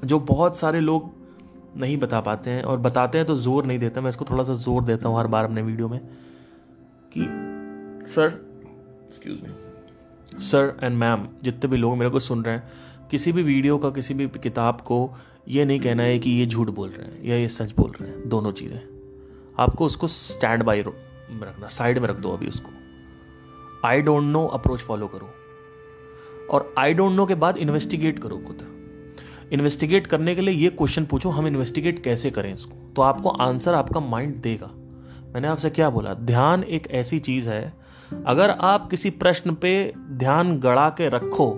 जो बहुत सारे लोग नहीं बता पाते हैं और बताते हैं तो ज़ोर नहीं देते मैं इसको थोड़ा सा ज़ोर देता हूँ हर बार अपने वीडियो में कि sir excuse me sir and ma'am जितने भी लोग मेरे को सुन रहे हैं किसी भी वीडियो का किसी भी किताब को ये नहीं कहना है कि ये झूठ बोल रहे हैं या ये सच बोल रहे हैं दोनों चीज़ें। आपको उसको स्टैंड बाई में रखना साइड में रख दो अभी उसको। I don't know approach follow करो। और आई डोंट नो के बाद इन्वेस्टिगेट करो खुद। इन्वेस्टिगेट करने के लिए ये क्वेश्चन पूछो, हम इन्वेस्टिगेट कैसे करें इसको? तो आपको आंसर आपका माइंड देगा। मैंने आपसे क्या बोला? ध्यान एक ऐसी चीज़ है, अगर आप किसी प्रश्न पे ध्यान गड़ा के रखो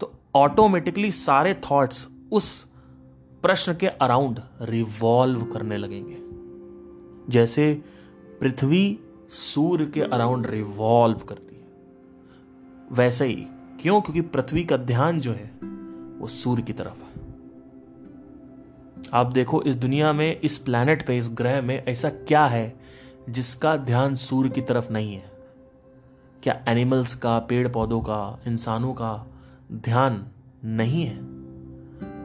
तो ऑटोमेटिकली सारे थॉट्स उस प्रश्न के अराउंड रिवॉल्व करने लगेंगे। जैसे पृथ्वी सूर्य के अराउंड रिवॉल्व करती है। वैसे ही, क्यों? क्योंकि पृथ्वी का ध्यान जो है वो सूर्य की तरफ़ है। आप देखो, इस दुनिया में, इस प्लैनेट पे, इस ग्रह में ऐसा क्या है जिसका ध्यान सूर्य की तरफ़ नहीं है? क्या एनिमल्स का पेड़ पौधों का, इंसानों का ध्यान नहीं है?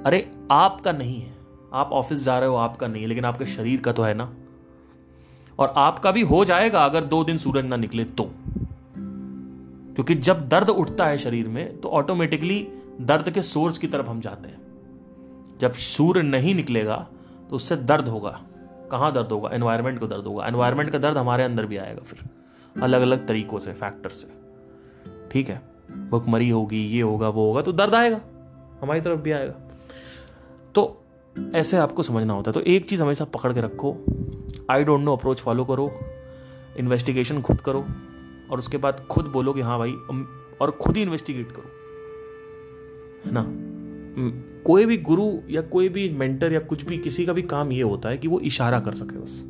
अरे, आपका नहीं है। आप ऑफ़िस जा रहे हो, आपका नहीं लेकिन आपके शरीर का तो है ना? और आपका भी हो जाएगा अगर दो दिन सूरज ना निकले तो। क्योंकि जब दर्द उठता है शरीर में तो ऑटोमेटिकली दर्द के सोर्स की तरफ़ हम जाते हैं। जब सूर्य नहीं निकलेगा तो उससे दर्द होगा। कहाँ दर्द होगा? एनवायरमेंट को दर्द होगा। एनवायरमेंट का दर्द हमारे अंदर भी आएगा फिर। अलग अलग तरीकों से फैक्टर से। ठीक है? भुखमरी होगी, ये होगा, वो होगा तो दर्द आएगा। हमारी तरफ़ भी आएगा। तो ऐसे आपको समझना होता है। तो एक चीज़ हमेशा पकड़ के रखो। I don't know approach follow करो। इन्वेस्टिगेशन खुद करो। और उसके बाद खुद बोलो कि हाँ भाई और खुद ही इन्वेस्टिगेट करो। है ना कोई भी गुरु या कोई भी मेंटर या कुछ भी किसी का भी काम ये होता है कि वो इशारा कर सके बस।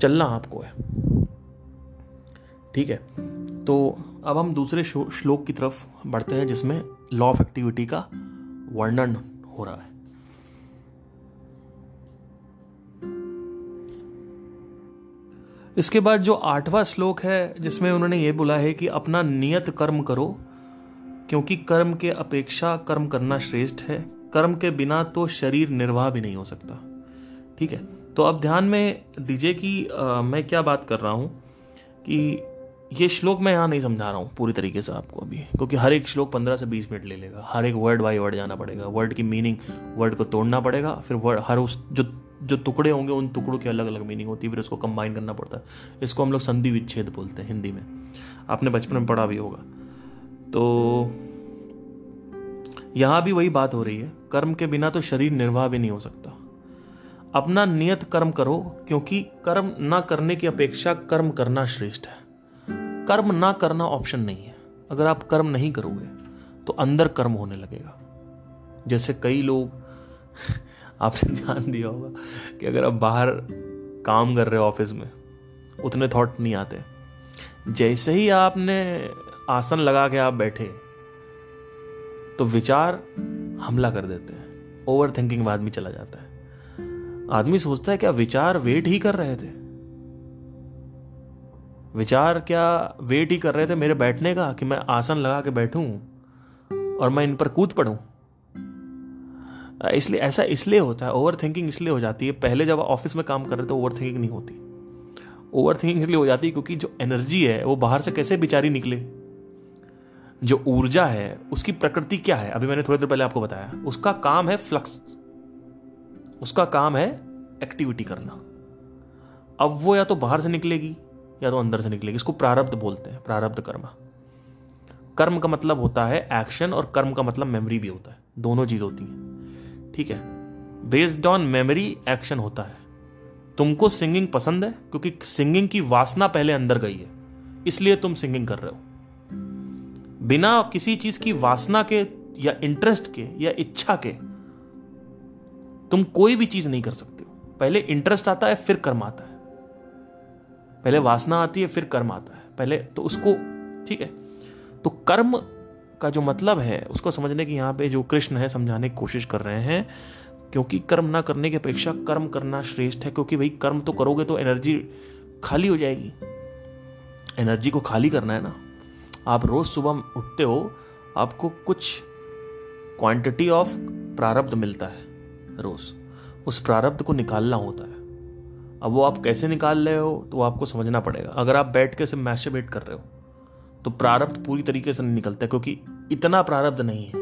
चलना आपको है। ठीक है? तो अब हम दूसरे श्लोक की तरफ़ बढ़ते हैं जिसमें लॉ ऑफ़ एक्टिविटी का वर्णन हो रहा है। इसके बाद जो आठवां श्लोक है, जिसमें उन्होंने ये बोला है कि अपना नियत कर्म करो क्योंकि कर्म के अपेक्षा कर्म करना श्रेष्ठ है। कर्म के बिना तो शरीर निर्वाह भी नहीं हो सकता। ठीक है? तो अब ध्यान में दीजिए कि मैं क्या बात कर रहा हूँ कि ये श्लोक मैं यहाँ नहीं समझा रहा हूँ पूरी तरीके से आपको अभी। क्योंकि हर एक श्लोक पंद्रह से बीस मिनट ले लेगा। हर एक वर्ड बाई वर्ड जाना पड़ेगा। वर्ड की मीनिंग वर्ड को तोड़ना पड़ेगा। फिर वर्ड हर उस, जो जो टुकड़े होंगे उन टुकड़ों की अलग अलग मीनिंग होती है। फिर उसको कंबाइन करना पड़ता है। इसको हम लोग संधि विच्छेद बोलते हैं हिंदी में। आपने बचपन में पढ़ा भी होगा। तो यहाँ भी वही बात हो रही है। कर्म के बिना तो शरीर निर्वाह भी नहीं हो सकता। अपना नियत कर्म करो, क्योंकि कर्म ना करने की अपेक्षा कर्म करना श्रेष्ठ है। कर्म ना करना ऑप्शन नहीं है। अगर आप कर्म नहीं करोगे तो अंदर कर्म होने लगेगा। जैसे कई लोग, आपने ध्यान दिया होगा कि अगर आप बाहर काम कर रहे हो ऑफ़िस में, उतने थॉट नहीं आते। जैसे ही आपने आसन लगा के आप बैठे तो विचार हमला कर देते हैं। ओवर थिंकिंग में आदमी चला जाता है। आदमी सोचता है, क्या विचार वेट ही कर रहे थे? विचार, क्या वेट ही कर रहे थे मेरे बैठने का कि मैं आसन लगा के बैठूं और मैं इन पर कूद पड़ूं? इसलिए, ऐसा इसलिए होता है। ओवर थिंकिंग इसलिए हो जाती है। पहले जब ऑफ़िस में काम कर रहे थे ओवर थिंकिंग नहीं होती। ओवर थिंकिंग इसलिए हो जाती है क्योंकि जो एनर्जी है, वो बाहर से कैसे बिचारी निकले? जो ऊर्जा है, उसकी प्रकृति क्या है? अभी मैंने थोड़ी देर पहले आपको बताया। उसका काम है फ्लक्स उसका काम है एक्टिविटी करना। अब वो या तो बाहर से निकलेगी, या तो अंदर से निकलेगी। इसको प्रारब्ध बोलते हैं, प्रारब्ध कर्म। कर्म का मतलब होता है एक्शन और कर्म का मतलब मेमोरी भी होता है। दोनों चीज़ होती है। ठीक है? बेस्ड ऑन मेमोरी एक्शन होता है। तुमको सिंगिंग पसंद है? क्योंकि सिंगिंग की वासना पहले अंदर गई है। इसलिए तुम सिंगिंग कर रहे हो। बिना किसी चीज़ की वासना के या इंटरेस्ट के या इच्छा के, तुम कोई भी चीज़ नहीं कर सकते हो। पहले इंटरेस्ट आता है, फिर कर्म आता है। पहले वासना आती है, फिर कर्म आता है। पहले तो उसको, ठीक है? तो कर्म का जो मतलब है, उसको समझने की यहाँ पे जो कृष्ण है, समझाने की कोशिश कर रहे हैं, क्योंकि कर्म ना करने की अपेक्षा कर्म करना श्रेष्ठ है, क्योंकि भाई कर्म तो करोगे तो एनर्जी खाली हो जाएगी। एनर्जी को खाली करना है ना। आप रोज सुबह उठते हो, आपको कुछ क्वांटिटी ऑफ़ प्रारब्ध मिलता है, रोज। उस प्रारब्ध को निकालना होता है। अब वो आप कैसे निकाल रहे हो तो वो आपको समझना पड़ेगा। अगर आप बैठ के सिर्फ़ मैशेबेट कर रहे हो तो प्रारब्ध पूरी तरीके से नहीं निकलता, क्योंकि इतना प्रारब्ध नहीं है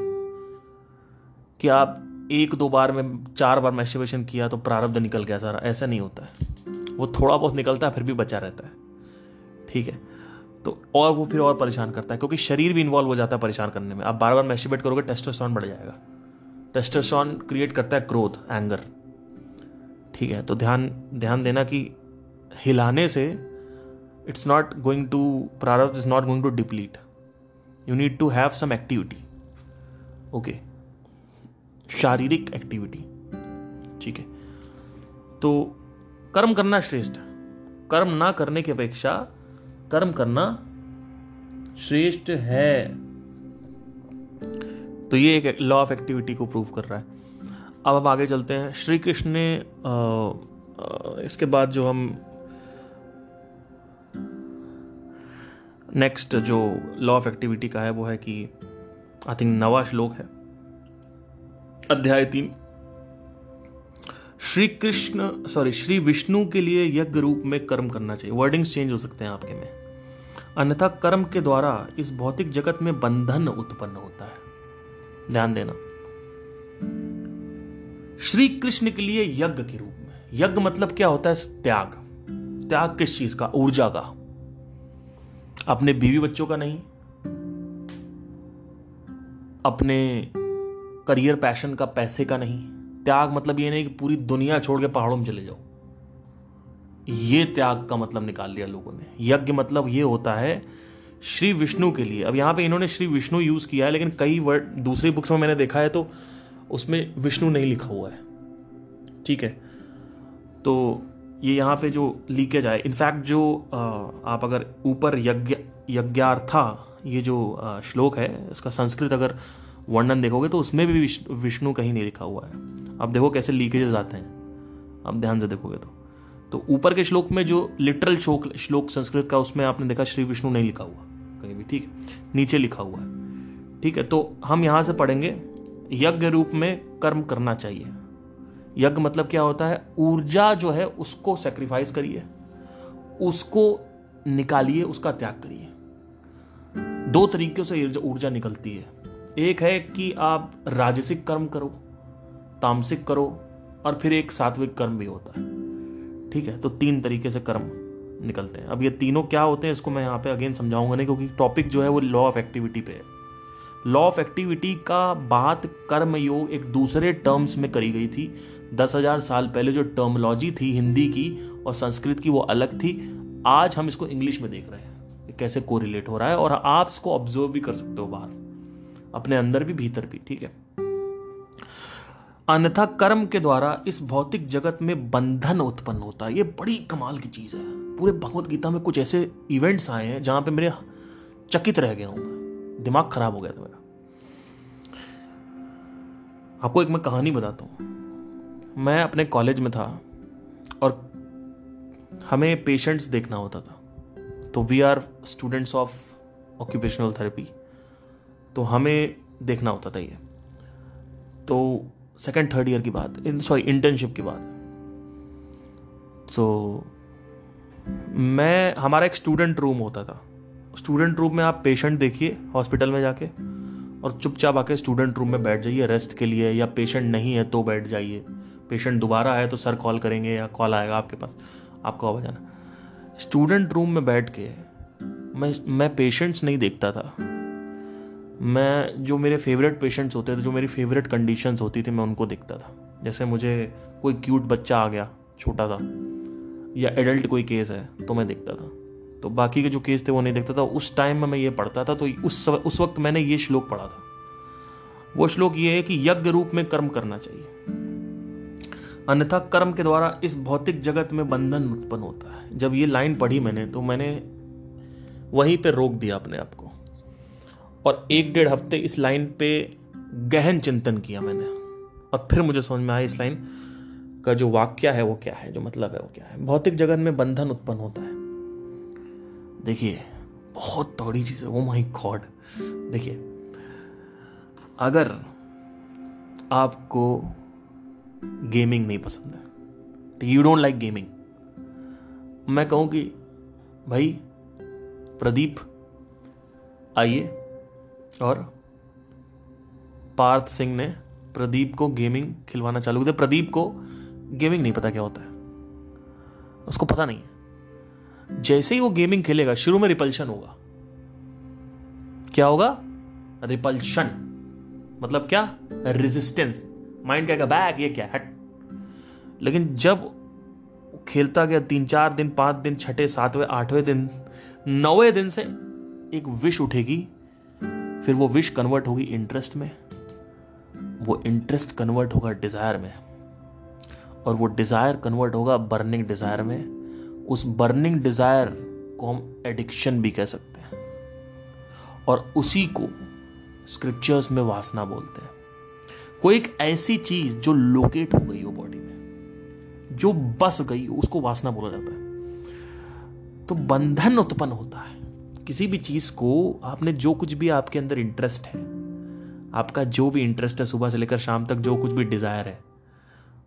कि आप एक दो बार में, चार बार मैस्टिवेशन किया तो प्रारब्ध निकल गया सारा। ऐसा नहीं होता है। वो थोड़ा बहुत निकलता है, फिर भी बचा रहता है। ठीक है? तो और वो फिर और परेशान करता है, क्योंकि शरीर भी इन्वॉल्व हो जाता है परेशान करने में। आप बार बार मैस्टिवेट करोगे टेस्टोस्टेरोन बढ़ जाएगा। टेस्टोस्टेरोन क्रिएट करता है क्रोध एंगर ठीक है तो ध्यान ध्यान देना कि हिलाने से इट्स नॉट गोइंग टू प्रारब्ध is not going to deplete you need to have some activity okay शारीरिक एक्टिविटी ठीक है। तो कर्म करना श्रेष्ठ। कर्म ना करने की अपेक्षा कर्म करना श्रेष्ठ है। तो ये एक लॉ ऑफ़ एक्टिविटी को प्रूव कर रहा है। अब हम आगे चलते हैं। श्री कृष्ण ने इसके बाद जो हम नेक्स्ट जो लॉ ऑफ़ एक्टिविटी का है वो है कि आई थिंक नवा श्लोक है। अध्याय तीन। श्री कृष्ण सॉरी श्री विष्णु के लिए यज्ञ रूप में कर्म करना चाहिए। वर्डिंग्स चेंज हो सकते हैं आपके में। अन्यथा कर्म के द्वारा इस भौतिक जगत में बंधन उत्पन्न होता है। ध्यान देना। श्री कृष्ण के लिए यज्ञ के रूप में। यज्ञ मतलब क्या होता है? त्याग। त्याग किस चीज़ का? ऊर्जा का। अपने बीवी बच्चों का नहीं। अपने करियर पैशन का, पैसे का नहीं। त्याग मतलब ये नहीं कि पूरी दुनिया छोड़ के पहाड़ों में चले जाओ। ये त्याग का मतलब निकाल लिया लोगों ने। यज्ञ मतलब ये होता है श्री विष्णु के लिए। अब यहाँ पे इन्होंने श्री विष्णु यूज़ किया है, लेकिन कई वर्ड दूसरी बुक्स में मैंने देखा है तो उसमें विष्णु नहीं लिखा हुआ है। ठीक है? तो ये यहाँ पे जो लीकेज आए इनफैक्ट जो आप अगर ऊपर यज्ञ, यज्ञार्था, ये जो श्लोक है, इसका संस्कृत अगर वर्णन देखोगे तो उसमें भी विष्णु कहीं नहीं लिखा हुआ है। अब देखो कैसे लीकेजेस आते हैं। अब ध्यान से देखोगे तो। तो ऊपर के श्लोक में जो लिटरल श्लोक श्लोक संस्कृत का, उसमें आपने देखा श्री विष्णु नहीं लिखा हुआ, कहीं भी, ठीक है? नीचे लिखा हुआ है, ठीक है? तो हम यहाँ से पढ़ेंगे, यज्ञ रूप में कर्म करना चाहिए। यज्ञ मतलब क्या होता है? ऊर्जा जो है, उसको सेक्रीफाइस करिए, उसको निकालिए, उसका त्याग करिए। दो तरीकों से ऊर्जा निकलती है। एक है कि आप राजसिक कर्म करो, तामसिक करो, और फिर एक सात्विक कर्म भी होता है। ठीक है? तो तीन तरीके से कर्म निकलते हैं। अब ये तीनों क्या होते हैं, इसको मैं यहाँ पे अगेन समझाऊँगा नहीं, क्योंकि टॉपिक जो है वो लॉ ऑफ़ एक्टिविटी पे है। लॉ ऑफ़ एक्टिविटी का बात कर्म योग एक दूसरे टर्म्स में करी गई थी। दस हज़ार साल पहले जो टर्मोलॉजी थी हिंदी की और संस्कृत की वो अलग थी। आज हम इसको इंग्लिश में देख रहे हैं। कैसे कोरिलेट हो रहा है और आप इसको ऑब्ज़र्व भी कर सकते हो बाहर। अपने अंदर भी, भीतर भी, ठीक है? अन्यथा कर्म के द्वारा इस भौतिक जगत में बंधन उत्पन्न होता है। ये बड़ी कमाल की चीज़ है। पूरे भगवत गीता में कुछ ऐसे इवेंट्स आए हैं जहाँ पे मेरे चकित रह गया हूँ दिमाग खराब हो गया था मेरा। आपको एक मैं कहानी बताता हूँ। मैं अपने कॉलेज में था और हमें पेशेंट्स देखना होता था। तो we are students of occupational therapy तो हमें देखना होता था ये। तो सेकेंड थर्ड ईयर की बात, इन सॉरी इंटर्नशिप की बात। तो मैं, हमारा एक स्टूडेंट रूम होता था। स्टूडेंट रूम में आप पेशेंट देखिए हॉस्पिटल में जाके, और चुपचाप आके स्टूडेंट रूम में बैठ जाइए रेस्ट के लिए, या पेशेंट नहीं है तो बैठ जाइए। पेशेंट दोबारा आए तो सर कॉल करेंगे, या कॉल आएगा आपके पास, आपको आवाज़ आना। स्टूडेंट रूम में बैठ के, मैं मैं पेशेंट्स नहीं देखता था। मैं, जो मेरे फेवरेट पेशेंट्स होते थे, जो मेरी फेवरेट कंडीशंस होती थी, मैं उनको देखता था। जैसे मुझे कोई क्यूट बच्चा आ गया, छोटा था या एडल्ट कोई केस है तो मैं देखता था। तो बाकी के जो केस थे, वो नहीं देखता था। उस टाइम में मैं ये पढ़ता था तो उस उस वक्त मैंने ये श्लोक पढ़ा था। वो श्लोक ये है कि यज्ञ रूप में कर्म करना चाहिए। अन्यथा कर्म के द्वारा इस भौतिक जगत में बंधन उत्पन्न होता है। जब ये लाइन पढ़ी मैंने तो मैंने वहीं पे रोक दिया अपने आप को। और एक डेढ़ हफ़्ते इस लाइन पे गहन चिंतन किया मैंने। और फिर मुझे समझ में आया इस लाइन का जो वाक्य है वो क्या है, जो मतलब है वो क्या है। भौतिक जगत में बंधन उत्पन्न होता है। देखिए, बहुत तौड़ी चीज़ है। वो माई गॉड देखिए, अगर आपको गेमिंग नहीं पसंद है यू डोंट लाइक गेमिंग मैं कहूँ कि भाई, प्रदीप, आइए। और पार्थ सिंह ने प्रदीप को गेमिंग खिलवाना चालू किया। प्रदीप को गेमिंग नहीं पता क्या होता है। उसको पता नहीं है। जैसे ही वो गेमिंग खेलेगा, शुरू में रिपल्शन होगा। क्या होगा? रिपल्शन मतलब क्या? रेजिस्टेंस माइंड कहेगा बैग ये क्या हट। लेकिन जब खेलता गया तीन चार दिन, पाँच दिन, छठे, सातवें, आठवें दिन, नौवे दिन से एक विश उठेगी फिर वो विश कन्वर्ट होगी इंटरेस्ट में, वो इंटरेस्ट कन्वर्ट होगा डिज़ायर में, और वो डिज़ायर कन्वर्ट होगा बर्निंग डिज़ायर में। उस बर्निंग डिज़ायर को हम एडिक्शन भी कह सकते हैं, और उसी को स्क्रिप्चर्स में वासना बोलते हैं। कोई एक ऐसी चीज़ जो लोकेट हो गई हो बॉडी में, जो बस गई उसको वासना बोला जाता है। तो बंधन उत्पन्न होता है। किसी भी चीज़ को आपने जो कुछ भी आपके अंदर इंटरेस्ट है, आपका जो भी इंटरेस्ट है सुबह से लेकर शाम तक, जो कुछ भी डिज़ायर है,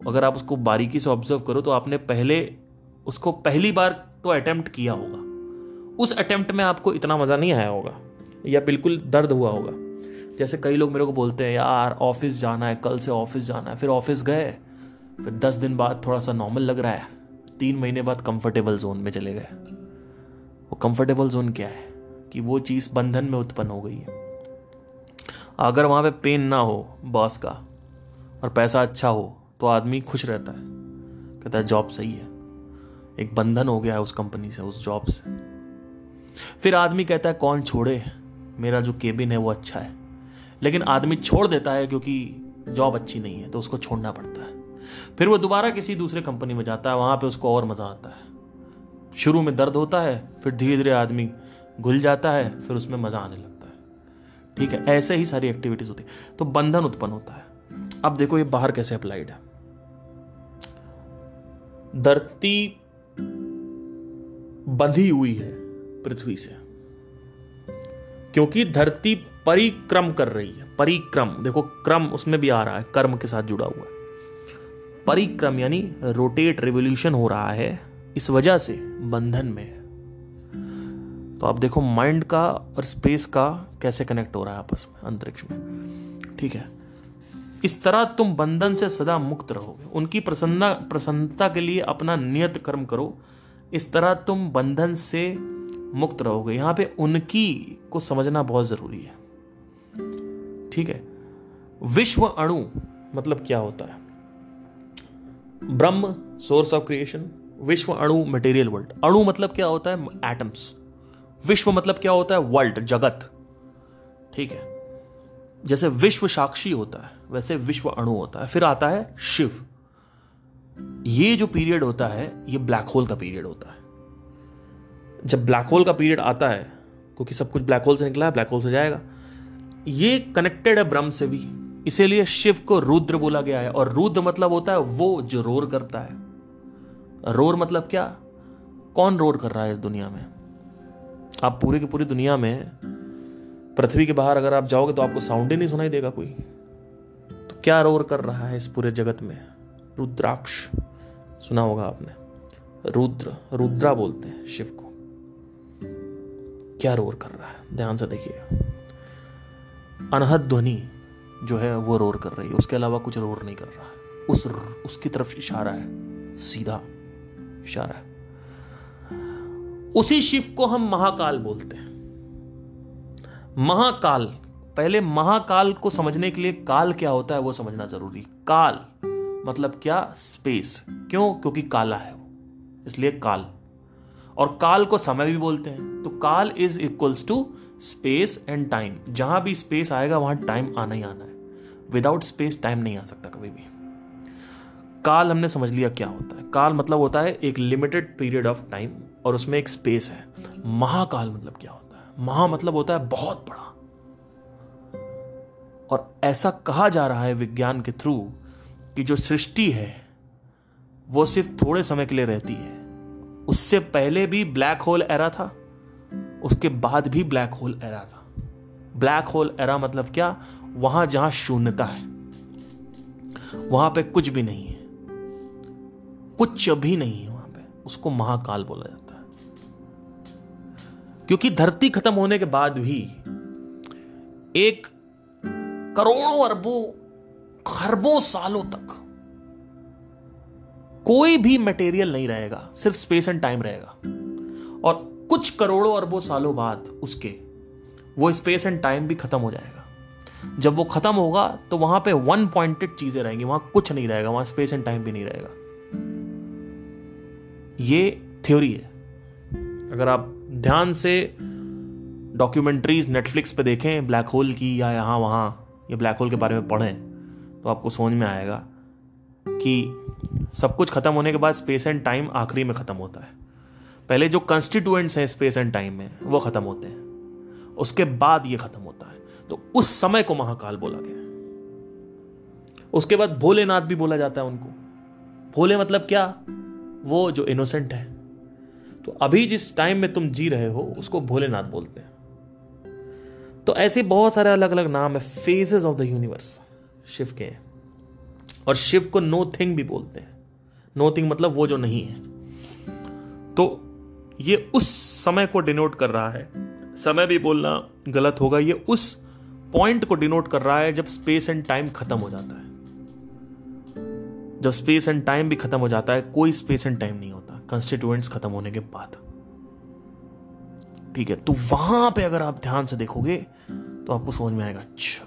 अगर आप उसको बारीकी से ऑब्ज़र्व करो तो आपने पहले उसको पहली बार तो अटेम्प्ट किया होगा। उस अटेम्प्ट में आपको इतना मज़ा नहीं आया होगा, या बिल्कुल दर्द हुआ होगा। जैसे कई लोग मेरे को बोलते हैं, यार ऑफ़िस जाना है, कल से ऑफ़िस जाना है, फिर ऑफ़िस गए, फिर दस दिन बाद थोड़ा सा नॉर्मल लग रहा है, तीन महीने बाद कंफर्टेबल जोन में चले गए। वो कंफर्टेबल जोन क्या है? कि वो चीज़ बंधन में उत्पन्न हो गई है। अगर वहाँ पे पेन ना हो बॉस का, और पैसा अच्छा हो तो आदमी खुश रहता है। कहता है जॉब सही है। एक बंधन हो गया है उस कंपनी से, उस जॉब से। फिर आदमी कहता है, कौन छोड़े? मेरा जो केबिन है वो अच्छा है। लेकिन आदमी छोड़ देता है क्योंकि जॉब अच्छी नहीं है तो उसको छोड़ना पड़ता है। फिर वो दोबारा किसी दूसरे कंपनी में जाता है, वहाँ पे उसको और मज़ा आता है। शुरू में दर्द होता है, फिर धीरे धीरे आदमी घुल जाता है, फिर उसमें मज़ा आने लगता है। ठीक है, ऐसे ही सारी एक्टिविटीज़ होती है। तो बंधन उत्पन्न होता है। अब देखो ये बाहर कैसे अप्लाइड है। धरती बंधी हुई है पृथ्वी से। क्योंकि धरती परिक्रम कर रही है। परिक्रम, देखो क्रम उसमें भी आ रहा है, कर्म के साथ जुड़ा हुआ है। परिक्रम यानी रोटेट रिवोल्यूशन हो रहा है। इस वजह से बंधन में तो आप देखो माइंड का और स्पेस का कैसे कनेक्ट हो रहा है आपस में, अंतरिक्ष में। ठीक है? इस तरह तुम बंधन से सदा मुक्त रहोगे उनकी प्रसन्ना, प्रसन्नता के लिए अपना नियत कर्म करो। इस तरह तुम बंधन से मुक्त रहोगे। यहाँ पे उनकी को समझना बहुत ज़रूरी है। ठीक है? विश्व अणु मतलब क्या होता है? ब्रह्म सोर्स ऑफ़ क्रिएशन विश्व अणु मटेरियल वर्ल्ड अणु मतलब क्या होता है? एटम्स विश्व मतलब क्या होता है? वर्ल्ड जगत. ठीक है? जैसे विश्व साक्षी होता है, वैसे विश्व अणु होता है। फिर आता है शिव. ये जो पीरियड होता है, ये ब्लैक होल का पीरियड होता है. जब ब्लैक होल का पीरियड आता है, क्योंकि सब कुछ ब्लैक होल से निकला है ब्लैक होल से जाएगा, ये कनेक्टेड है ब्रह्म से भी. इसीलिए शिव को रुद्र बोला गया है, और रुद्र मतलब होता है वो जो रोर करता है. रोर मतलब क्या? कौन रोर कर रहा है इस दुनिया में? आप पूरी की पूरी दुनिया में पृथ्वी के बाहर अगर आप जाओगे तो आपको साउंड ही नहीं सुनाई देगा कोई। तो क्या रोर कर रहा है इस पूरे जगत में? रुद्राक्ष, सुना होगा आपने। रुद्र, रुद्रा बोलते हैं शिव को। क्या रोर कर रहा है? ध्यान से देखिए। अनहद ध्वनि जो है वो रोर कर रही है। उसके अलावा कुछ रोर नहीं कर रहा है। उस, उसकी तरफ़ इशारा है। सीधा। इशारा है। उसी शिव को हम महाकाल बोलते हैं। महाकाल, पहले महाकाल को समझने के लिए काल क्या होता है वो समझना ज़रूरी। काल मतलब क्या? स्पेस क्यों? क्योंकि काला है वो, इसलिए काल। और काल को समय भी बोलते हैं। तो काल is equals to space and time जहाँ भी स्पेस आएगा, वहाँ टाइम आना ही आना है। विदाउट स्पेस टाइम नहीं आ सकता कभी भी। काल हमने समझ लिया क्या होता है। काल मतलब होता है एक लिमिटेड पीरियड ऑफ़ टाइम और उसमें एक स्पेस है। महाकाल मतलब क्या होता है? महा मतलब होता है बहुत बड़ा। और ऐसा कहा जा रहा है विज्ञान के थ्रू कि जो सृष्टि है, वो सिर्फ़ थोड़े समय के लिए रहती है। उससे पहले भी ब्लैक होल एरा था, उसके बाद भी ब्लैक होल एरा था। ब्लैक होल एरा मतलब क्या? वहाँ जहाँ शून्यता है। वहाँ पे कुछ भी नहीं है। कुछ भी नहीं है वहाँ पे। उसको महाकाल बोला जाता है। क्योंकि धरती खत्म होने के बाद भी एक करोड़ों अरबों, खरबों सालों तक कोई भी मटेरियल नहीं रहेगा, सिर्फ़ स्पेस एंड टाइम रहेगा। और कुछ करोड़ों अरबों सालों बाद उसके वो स्पेस एंड टाइम भी खत्म हो जाएगा। जब वो खत्म होगा तो वहाँ पे वन पॉइंटेड चीज़ें रहेंगी, वहाँ कुछ नहीं रहेगा, वहाँ स्पेस एंड टाइम भी नहीं रहेगा। ये थ्योरी है। अगर आप ध्यान से डॉक्यूमेंट्रीज नेटफ्लिक्स पे देखें ब्लैक होल की या यहाँ वहाँ, या ब्लैक होल के बारे में पढ़ें तो आपको समझ में आएगा कि सब कुछ खत्म होने के बाद स्पेस एंड टाइम आखिरी में खत्म होता है। पहले जो कंस्टिट्यूएंट्स हैं स्पेस एंड टाइम में, वो खत्म होते हैं। उसके बाद ये खत्म होता है। तो उस समय को महाकाल बोला गया उसके बाद भोलेनाथ भी बोला जाता है उनको। भोले मतलब क्या? वो जो इनोसेंट है। तो अभी जिस टाइम में तुम जी रहे हो, उसको भोलेनाथ बोलते हैं। तो ऐसे बहुत सारे अलग अलग नाम है phases of the universe Shiva के। हैं और शिव को नो थिंग भी बोलते हैं। नो थिंग मतलब वो जो नहीं है। तो ये उस समय को डिनोट कर रहा है। समय भी बोलना गलत होगा, ये उस पॉइंट को डिनोट कर रहा है जब स्पेस एंड टाइम खत्म हो जाता है। जब स्पेस एंड टाइम भी खत्म हो जाता है, कोई स्पेस एंड टाइम नहीं होता। कंस्टिट्यूएंट्स खत्म होने के बाद। ठीक है तो वहाँ पे अगर आप ध्यान से देखोगे तो आपको समझ में आएगा अच्छा।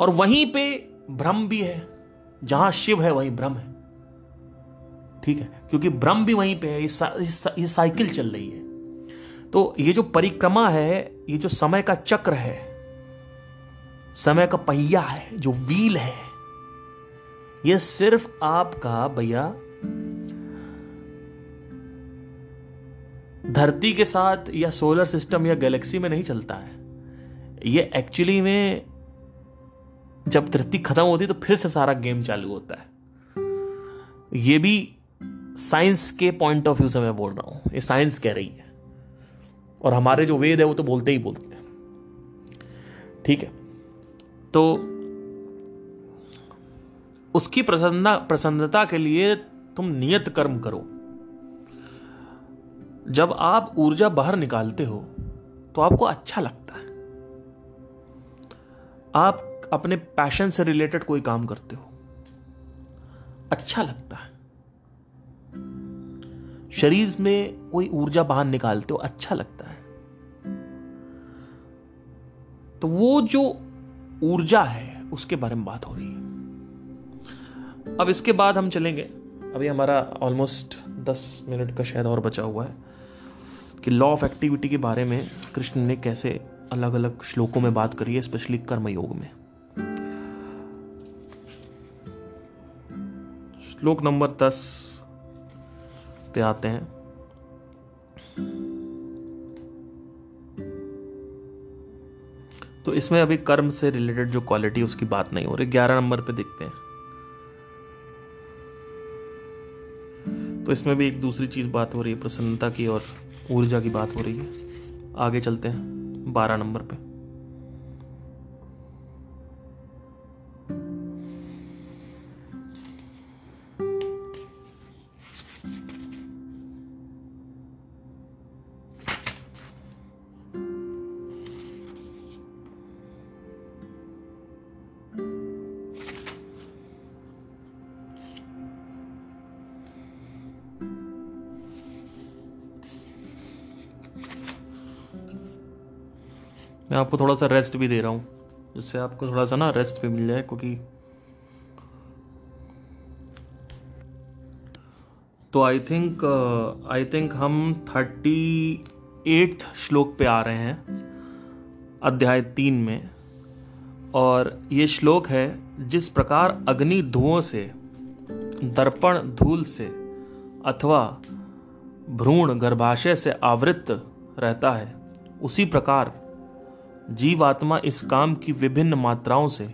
और वहीं पे ब्रह्म भी है। जहाँ शिव है, वहीं ब्रह्म है। ठीक है, क्योंकि ब्रह्म भी वहीं पे है, ये साइकिल चल रही है। तो ये जो परिक्रमा है, ये जो समय का चक्र है, समय का पहिया है, जो व्हील है ये सिर्फ़ आपका भैया धरती के साथ या सोलर सिस्टम या गैलेक्सी में नहीं चलता है। ये एक्चुअली में जब धरती खत्म होती तो फिर से सारा गेम चालू होता है। ये भी साइंस के पॉइंट ऑफ़ व्यू से मैं बोल रहा हूँ। ये साइंस कह रही है। और हमारे जो वेद है वो तो बोलते ही बोलते हैं। ठीक है? तो उसकी प्रसन्नता प्रसन्नता के लिए तुम नियत कर्म करो। जब आप ऊर्जा बाहर निकालते हो तो आपको अच्छा लगता है। आप अपने पैशन से रिलेटेड कोई काम करते हो। अच्छा लगता है। शरीर में कोई ऊर्जा बाहर निकालते हो अच्छा लगता है। तो वो जो ऊर्जा है, उसके बारे में बात हो रही है। अब इसके बाद हम चलेंगे। अभी हमारा ऑलमोस्ट दस मिनट का शायद और बचा हुआ है कि लॉ ऑफ़ एक्टिविटी के बारे में कृष्ण ने कैसे अलग अलग श्लोकों में बात करी है स्पेशली कर्मयोग में। श्लोक नंबर दस पे आते हैं। तो इसमें अभी कर्म से रिलेटेड जो क्वालिटी उसकी बात नहीं हो रही। ग्यारह नंबर पे देखते हैं। तो इसमें भी एक दूसरी चीज़ बात हो रही है, प्रसन्नता की और ऊर्जा की बात हो रही है। आगे चलते हैं, बारह नंबर पे। मैं आपको थोड़ा सा रेस्ट भी दे रहा हूँ, जिससे आपको थोड़ा सा ना रेस्ट भी मिल जाए, क्योंकि तो आई थिंक आई थिंक हम थर्टी एट्थ श्लोक पे आ रहे हैं, अध्याय तीन में। और ये श्लोक है, जिस प्रकार अग्नि धुओं से, दर्पण धूल से, अथवा भ्रूण गर्भाशय से आवृत रहता है, उसी प्रकार जीवात्मा इस काम की विभिन्न मात्राओं से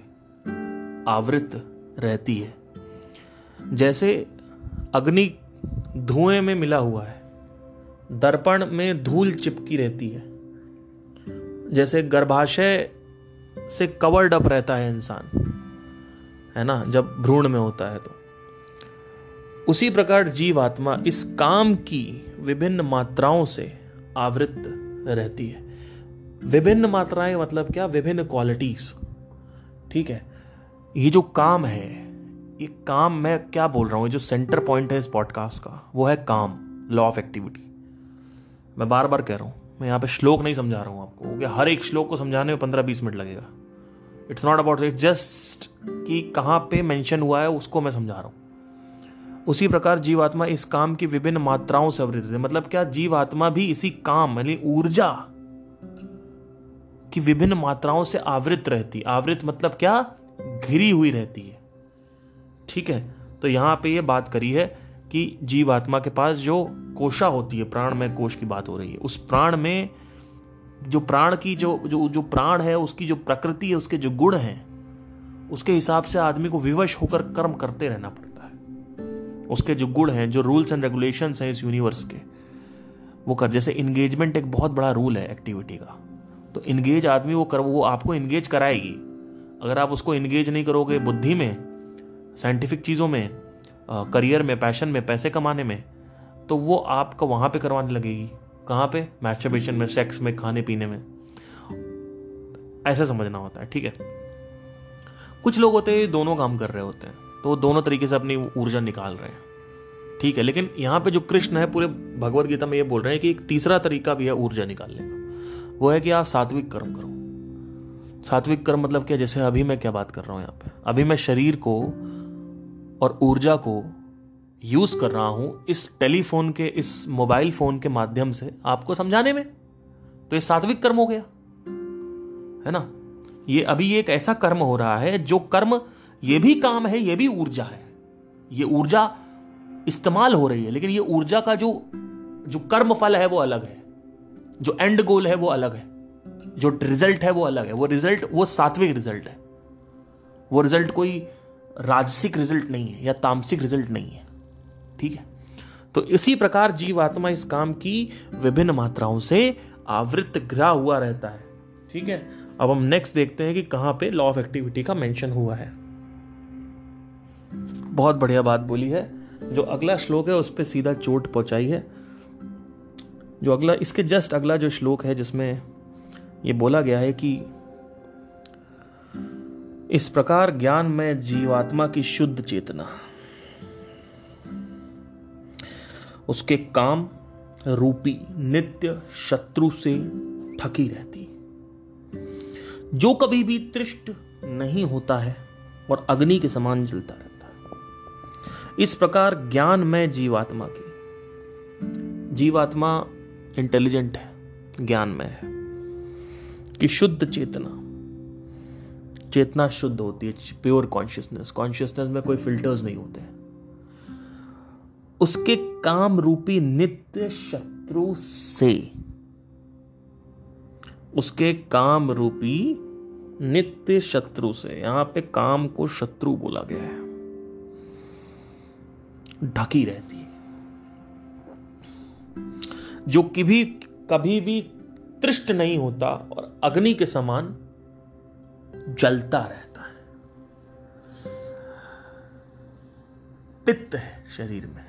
आवृत रहती है। जैसे अग्नि धुएँ में मिला हुआ है, दर्पण में धूल चिपकी रहती है। जैसे गर्भाशय से कवर्ड अप रहता है इंसान, है ना, जब भ्रूण में होता है तो। उसी प्रकार जीवात्मा इस काम की विभिन्न मात्राओं से आवृत रहती है। विभिन्न मात्राएँ मतलब क्या? विभिन्न क्वालिटीज ठीक है? ये जो काम है, ये काम मैं क्या बोल रहा हूँ? जो सेंटर पॉइंट है इस पॉडकास्ट का, वो है काम लॉ ऑफ़ एक्टिविटी मैं बार बार कह रहा हूँ, मैं यहाँ पे श्लोक नहीं समझा रहा हूँ आपको कि हर एक श्लोक को समझाने में पंद्रह बीस मिनट लगेगा। It's not about it just कि कहाँ पे मेंशन हुआ है, उसको मैं समझा रहा हूँ। उसी प्रकार जीवात्मा इस काम की विभिन्न मात्राओं से अवृत है। मतलब क्या? जीवात्मा भी इसी काम, यानी ऊर्जा की विभिन्न मात्राओं से आवृत रहती, आवृत मतलब क्या? घिरी हुई रहती है। ठीक है तो यहाँ पे ये बात करी है कि जीवात्मा के पास जो कोशा होती है, प्राण में कोश की बात हो रही है, उस प्राण में जो प्राण की जो जो जो प्राण है, उसकी जो प्रकृति है, उसके जो गुण हैं, उसके हिसाब से आदमी को विवश होकर कर्म करते रहना पड़ता है। उसके जो गुण हैं, जो रूल्स एंड रेगुलेशन हैं इस यूनिवर्स के, वो कर, जैसे इंगेजमेंट एक बहुत बड़ा रूल है एक्टिविटी का। तो इंगेज आदमी वो कर, वो आपको इंगेज कराएगी। अगर आप उसको इंगेज नहीं करोगे बुद्धि में साइंटिफिक चीज़ों में करियर में पैशन में, पैसे कमाने में तो वो आपको वहाँ पे करवाने लगेगी। कहाँ पे? मैस्टरबेशन में सेक्स में, खाने पीने में। ऐसे समझना होता है, ठीक है? कुछ लोग होते हैं दोनों काम कर रहे होते हैं तो दोनों तरीके से अपनी ऊर्जा निकाल रहे हैं, ठीक है? लेकिन यहाँ पे जो कृष्ण है, पूरे भगवत गीता में ये बोल रहे हैं कि एक तीसरा तरीका भी है ऊर्जा निकालने का। वो है कि आप सात्विक कर्म करो। सात्विक कर्म मतलब क्या? जैसे अभी मैं क्या बात कर रहा हूँ यहाँ पे? अभी मैं शरीर को और ऊर्जा को यूज़ कर रहा हूँ इस टेलीफोन के, इस मोबाइल फ़ोन के माध्यम से आपको समझाने में। तो ये सात्विक कर्म हो गया। है ना? ये अभी एक ऐसा कर्म हो रहा है जो कर्म, ये भी काम है, ये भी ऊर्जा है। ये ऊर्जा इस्तेमाल हो रही है, लेकिन ये ऊर्जा का जो जो कर्म फल है वो अलग है। जो एंड गोल है वो अलग है। जो रिज़ल्ट है वो अलग है। वो रिज़ल्ट वो सात्विक रिज़ल्ट है। वो रिज़ल्ट कोई राजसिक रिज़ल्ट नहीं है या तामसिक रिज़ल्ट नहीं है। ठीक है? तो इसी प्रकार जीवात्मा इस काम की विभिन्न मात्राओं से आवृत ग्रह हुआ रहता है। ठीक है? अब हम नेक्स्ट देखते हैं कि कहाँ पे लॉ ऑफ़ एक्टिविटी का मेंशन हुआ है। बहुत बढ़िया बात बोली है। जो अगला श्लोक है, उस पर सीधा चोट पहुंचाई है। जो अगला, इसके जस्ट अगला जो श्लोक है जिसमें ये बोला गया है कि इस प्रकार ज्ञान में जीवात्मा की शुद्ध चेतना, उसके काम रूपी नित्य शत्रु से ठकी रहती। जो कभी भी तृष्ट नहीं होता है और अग्नि के समान जलता रहता है। इस प्रकार ज्ञान में जीवात्मा की, जीवात्मा इंटेलिजेंट है, ज्ञान में है, कि शुद्ध चेतना चेतना शुद्ध होती है प्योर कॉन्शियसनेस कॉन्शियसनेस में कोई फिल्टर्स नहीं होते उसके काम रूपी नित्य शत्रु से, उसके काम रूपी नित्य शत्रु से, यहाँ पे काम को शत्रु बोला गया है। ढकी रहती जो कभी कभी भी तृष्ट नहीं होता और अग्नि के समान जलता रहता है। पित्त है शरीर में।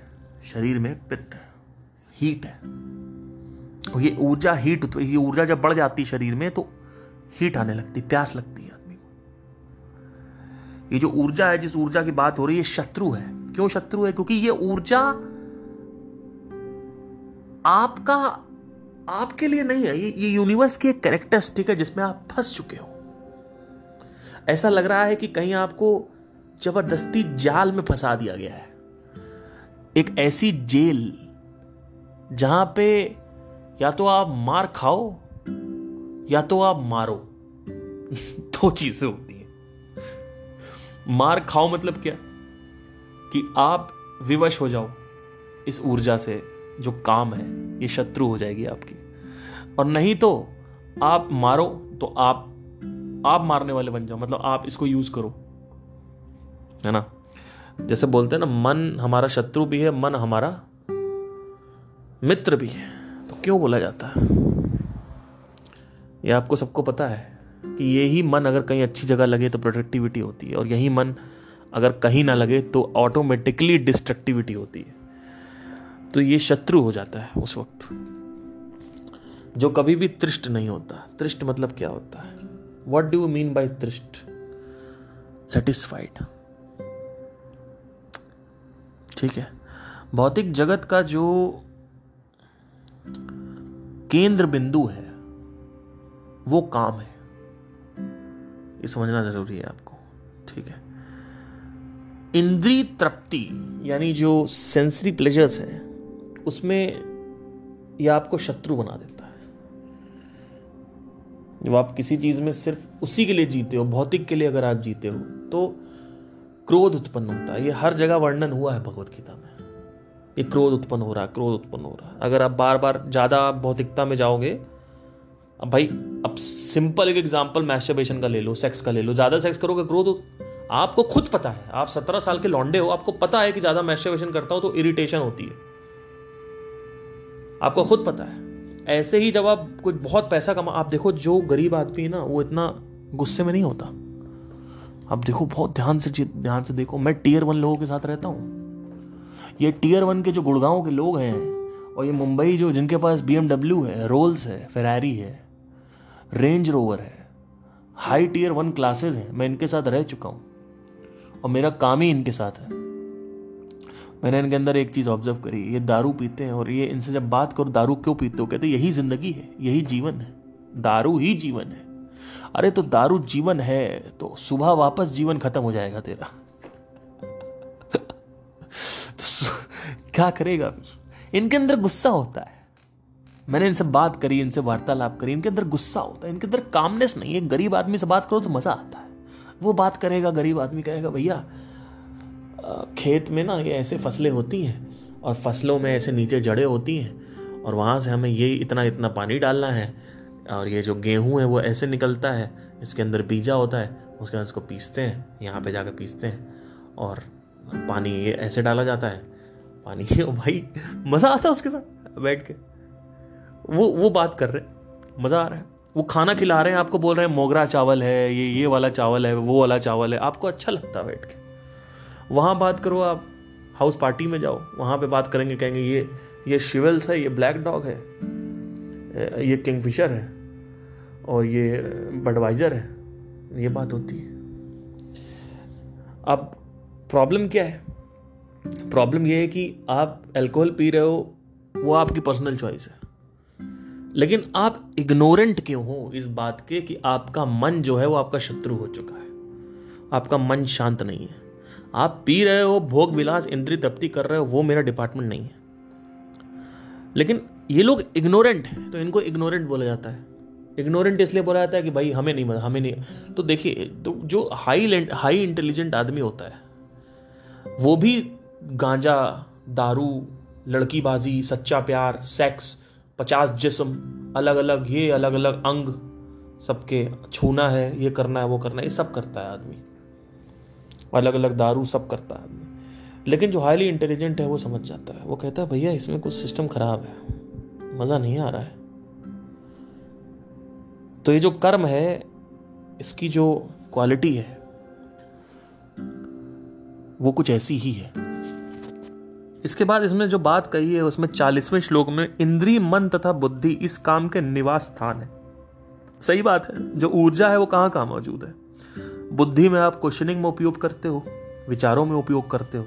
शरीर में पित्त है। हीट है। ये ऊर्जा, हीट तो ये ऊर्जा जब बढ़ जाती शरीर में तो हीट आने लगती, प्यास लगती है आदमी को। ये जो ऊर्जा है, जिस ऊर्जा की बात हो रही है शत्रु है। क्यों शत्रु है? क्योंकि ये ऊर्जा आपका, आपके लिए नहीं है, ये ये यूनिवर्स की एक कैरेक्टरिस्टिक है जिसमें आप फंस चुके हो। ऐसा लग रहा है कि कहीं आपको ज़बरदस्ती जाल में फंसा दिया गया है। एक ऐसी जेल जहाँ पे या तो आप मार खाओ या तो आप मारो। दो चीज़ें होती हैं। मार खाओ मतलब क्या? कि आप विवश हो जाओ इस ऊर्जा से। जो काम है, ये शत्रु हो जाएगी आपकी। और नहीं तो आप मारो तो आप आप मारने वाले बन जाओ। मतलब आप इसको यूज़ करो। है ना? जैसे बोलते हैं ना, मन हमारा शत्रु भी है, मन हमारा मित्र भी है। तो क्यों बोला जाता है? ये आपको सबको पता है कि यही मन अगर कहीं अच्छी जगह लगे तो प्रोडक्टिविटी होती है। और यही मन अगर कहीं ना लगे तो ऑटोमेटिकली डिस्ट्रक्टिविटी होती है। तो ये शत्रु हो जाता है उस वक्त। जो कभी भी तृष्ट नहीं होता। तृष्ट मतलब क्या होता है? What do you mean by तृष्ट? Satisfied ठीक है। भौतिक जगत का जो केंद्र बिंदु है, वो काम है। ये समझना ज़रूरी है आपको। ठीक है। इंद्री तृप्ति, यानी जो सेंसरी प्लेजर्स है उसमें यह आपको शत्रु बना देता है। जब आप किसी चीज़ में सिर्फ़ उसी के लिए जीते हो, भौतिक के लिए अगर आप जीते हो तो क्रोध उत्पन्न होता है। ये हर जगह वर्णन हुआ है भगवत गीता में। ये क्रोध उत्पन्न हो रहा है, क्रोध उत्पन्न हो रहा है। अगर आप बार बार ज़्यादा भौतिकता में जाओगे, अब भाई, अब सिंपल एक एग्ज़ाम्पल मैस्टरबेशन का ले लो सेक्स का ले लो। ज़्यादा सेक्स करोगे, क्रोध आपको खुद पता है। आप सत्रह साल के लौंडे हो, आपको पता है कि ज़्यादा मैस्टरबेशन करता हूँ तो इरिटेशन होती है। आपको खुद पता है। ऐसे ही जब आप कुछ बहुत पैसा कमा, आप देखो जो गरीब आदमी है ना, वो इतना गुस्से में नहीं होता। आप देखो, बहुत ध्यान से ध्यान से देखो। मैं टीयर वन लोगों के साथ रहता हूँ। ये टीयर वन के जो गुड़गांव के लोग हैं, और ये मुंबई जो, जिनके पास बीएमडब्ल्यू है रोल्स है फेरारी है रेंज रोवर है हाई टीयर वन क्लासेस हैं। मैं इनके साथ रह चुका हूँ, और मेरा काम ही इनके साथ है। मैंने इनके अंदर एक चीज़ ऑब्ज़र्व करी, ये दारू पीते हैं और ये इनसे जब बात करो, दारू क्यों पीते हो? कहते यही ज़िंदगी है, यही जीवन है, दारू ही जीवन है। अरे तो दारू जीवन है तो सुबह वापस जीवन खत्म हो जाएगा तेरा। तो क्या करेगा? फिर इनके अंदर गुस्सा होता है। मैंने इनसे बात करी, इनसे वार्तालाप करी, इनके अंदर गुस्सा होता है, इनके अंदर कामनेस नहीं है। गरीब आदमी से बात करो तो मज़ा आता है। वो बात करेगा, गरीब आदमी कहेगा, भैया खेत में ना ये ऐसे फ़सलें होती हैं और फ़सलों में ऐसे नीचे जड़ें होती हैं और वहाँ से हमें ये इतना इतना पानी डालना है और ये जो गेहूँ है वो ऐसे निकलता है, इसके अंदर बीजा होता है, उसके बाद इसको पीसते हैं, यहाँ पे जाकर पीसते हैं और पानी ये ऐसे डाला जाता है। पानी ये भाई, मज़ा आता है उसके साथ बैठ के। वो वो बात कर रहे हैं, मज़ा आ रहा है। वो खाना खिला रहे हैं, आपको बोल रहे हैं, मोगरा चावल है, ये ये वाला चावल है, वो वाला चावल है, आपको अच्छा लगता है बैठ के। वहाँ बात करो आप हाउस पार्टी में जाओ, वहाँ पे बात करेंगे, कहेंगे, ये ये शिवल्स है, ये ब्लैक डॉग है ये किंगफिशर है, और ये बडवाइजर है, ये बात होती है. अब प्रॉब्लम क्या है? प्रॉब्लम ये है कि आप अल्कोहल पी रहे हो, वो आपकी पर्सनल चॉइस है। लेकिन आप इग्नोरेंट क्यों हो इस बात के कि आपका मन जो है, वो आपका शत्रु हो चुका है। आपका मन शांत नहीं है। आप पी रहे हो, भोग विलास इंद्रिय तृप्ति कर रहे हो, वो मेरा डिपार्टमेंट नहीं है। लेकिन ये लोग इग्नोरेंट हैं तो इनको इग्नोरेंट बोला जाता है। इग्नोरेंट इसलिए बोला जाता है कि भाई हमें नहीं हमें नहीं। तो देखिए तो जो हाई हाई इंटेलिजेंट आदमी होता है, वो भी गांजा, दारू, लड़कीबाजी, सच्चा प्यार सेक्स पचास जिस्म अलग अलग ये अलग अलग अंग, सबके छूना है, ये करना है, वो करना है, ये सब करता है आदमी। अलग अलग दारू सब करता है आदमी। लेकिन जो हाईली इंटेलिजेंट है, वो समझ जाता है। वो कहता है, भैया, इसमें कुछ सिस्टम खराब है। मज़ा नहीं आ रहा है। तो ये जो कर्म है, इसकी जो क्वालिटी है, वो कुछ ऐसी ही है। इसके बाद इसमें जो बात कही है, उसमें चालीसवें श्लोक में, इंद्रिय, मन तथा बुद्धि इस काम के निवास स्थान है। सही बात है, जो ऊर्जा है, वो कहाँ कहाँ मौजूद है? बुद्धि में आप क्वेश्चनिंग में उपयोग करते हो, विचारों में उपयोग करते हो।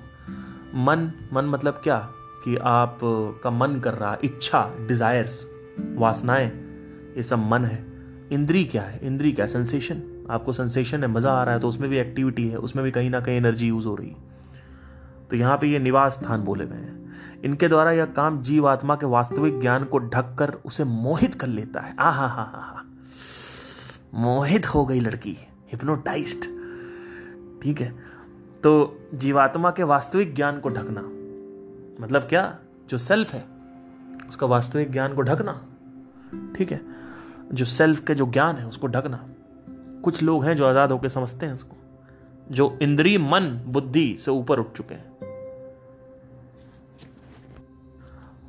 मन मन मतलब क्या? कि आप, का मन कर रहा, इच्छा डिजायर्स वासनाएँ, ये सब मन है। इंद्री क्या है? इंद्री क्या? सेंसेशन आपको सेंसेशन है मज़ा आ रहा है तो उसमें भी एक्टिविटी है, उसमें भी कहीं ना कहीं एनर्जी यूज़ हो रही है। तो यहाँ पे ये निवास स्थान बोले गए हैं। इनके द्वारा यह काम जीव आत्मा के वास्तविक ज्ञान को ढककर उसे मोहित कर लेता है। आ हा हा हा मोहित हो गई लड़की। हिप्नोटाइज्ड ठीक है? तो जीवात्मा के वास्तविक ज्ञान को ढकना मतलब क्या? जो सेल्फ है, उसका वास्तविक ज्ञान को ढकना। ठीक है? जो सेल्फ के जो ज्ञान है, उसको ढकना। कुछ लोग हैं जो आज़ाद होकर समझते हैं इसको, जो इंद्रिय मन, बुद्धि से ऊपर उठ चुके हैं।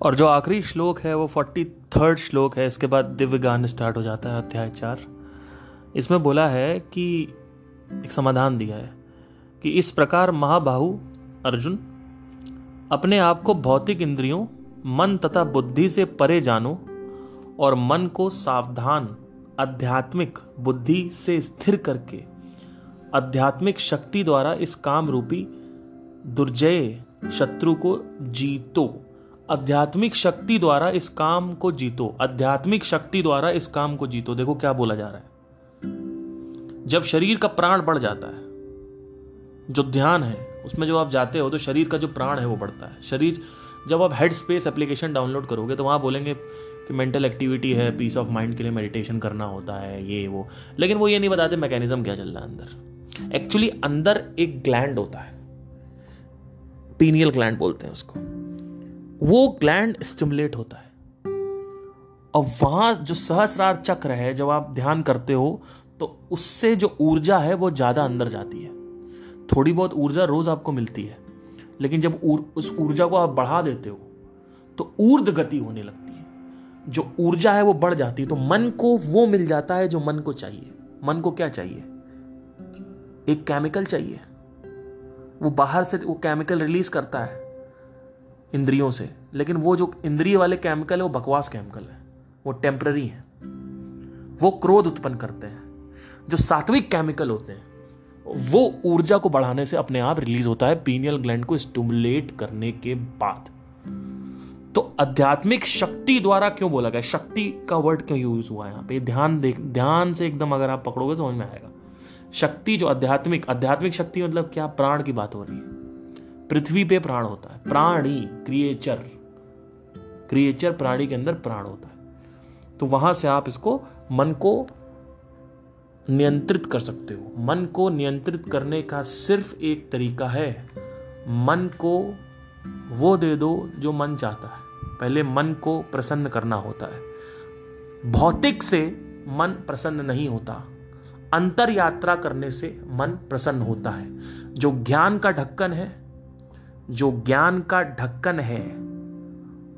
और जो आखिरी श्लोक है, वो फोर्टी थर्ड श्लोक है, इसके बाद दिव्य गान स्टार्ट हो जाता है, अध्याय चार। इसमें बोला है कि एक समाधान दिया है कि इस प्रकार महाबाहु अर्जुन, अपने आप को भौतिक इंद्रियों, मन तथा बुद्धि से परे जानो और मन को सावधान, आध्यात्मिक बुद्धि से स्थिर करके, आध्यात्मिक शक्ति द्वारा इस काम रूपी दुर्जय शत्रु को जीतो। आध्यात्मिक शक्ति द्वारा इस काम को जीतो। आध्यात्मिक शक्ति द्वारा इस काम को जीतो। देखो क्या बोला जा रहा है। जब शरीर का प्राण बढ़ जाता है, जो ध्यान है, उसमें जब आप जाते हो तो शरीर का जो प्राण है, वो बढ़ता है। शरीर, जब आप हेड स्पेस एप्लीकेशन डाउनलोड करोगे तो वहाँ बोलेंगे कि मेंटल एक्टिविटी है पीस ऑफ़ माइंड के लिए मेडिटेशन करना होता है, ये, वो। लेकिन वो ये नहीं बताते मैकेनिज्म क्या चल रहा है अंदर। एक्चुअली अंदर एक ग्लैंड होता है। पीनियल ग्लैंड बोलते हैं उसको। वो ग्लैंड स्टिमुलेट होता है। और वहाँ जो सहस्रार चक्र है, जब आप ध्यान करते हो तो उससे जो ऊर्जा है वो ज़्यादा अंदर जाती है। थोड़ी बहुत ऊर्जा रोज़ आपको मिलती है लेकिन जब उर, उस ऊर्जा को आप बढ़ा देते हो तो ऊर्ध गति होने लगती है। जो ऊर्जा है वो बढ़ जाती है तो मन को वो मिल जाता है जो मन को चाहिए। मन को क्या चाहिए? एक केमिकल चाहिए। वो बाहर से वो केमिकल रिलीज़ करता है इंद्रियों से। लेकिन वो जो इंद्रिय वाले केमिकल है वो बकवास केमिकल है। वो टेम्पररी है। वो क्रोध उत्पन्न करते हैं। जो सात्विक केमिकल होते हैं, वो ऊर्जा को बढ़ाने से अपने आप रिलीज़ होता है पीनियल ग्लैंड को स्टूमुलेट करने के बाद। तो आध्यात्मिक शक्ति द्वारा क्यों बोला गया? शक्ति का वर्ड क्यों यूज़ हुआ है यहाँ पे? ध्यान देख, ध्यान से एकदम अगर आप पकड़ोगे, समझ में आएगा। शक्ति जो आध्यात्मिक आध्यात्मिक शक्ति मतलब क्या? प्राण की बात हो रही है। पृथ्वी पे प्राण होता है। प्राणी क्रिएचर क्रिएचर प्राणी के अंदर प्राण होता है। तो वहाँ से आप इसको मन को नियंत्रित कर सकते हो। मन को नियंत्रित करने का सिर्फ़ एक तरीका है। मन को वो दे दो जो मन चाहता है। पहले मन को प्रसन्न करना होता है। भौतिक से मन प्रसन्न नहीं होता। अंतर यात्रा करने से मन प्रसन्न होता है। जो ज्ञान का ढक्कन है, जो ज्ञान का ढक्कन है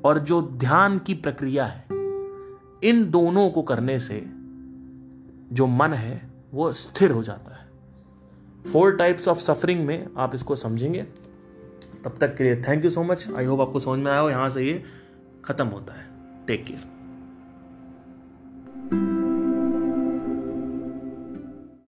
और जो ध्यान की प्रक्रिया है, इन दोनों को करने से जो मन है, वो स्थिर हो जाता है। फोर टाइप्स ऑफ़ सफरिंग में आप इसको समझेंगे। तब तक के लिए thank you so much I hope आपको समझ में आया हो, यहाँ से ये खत्म होता है। Take care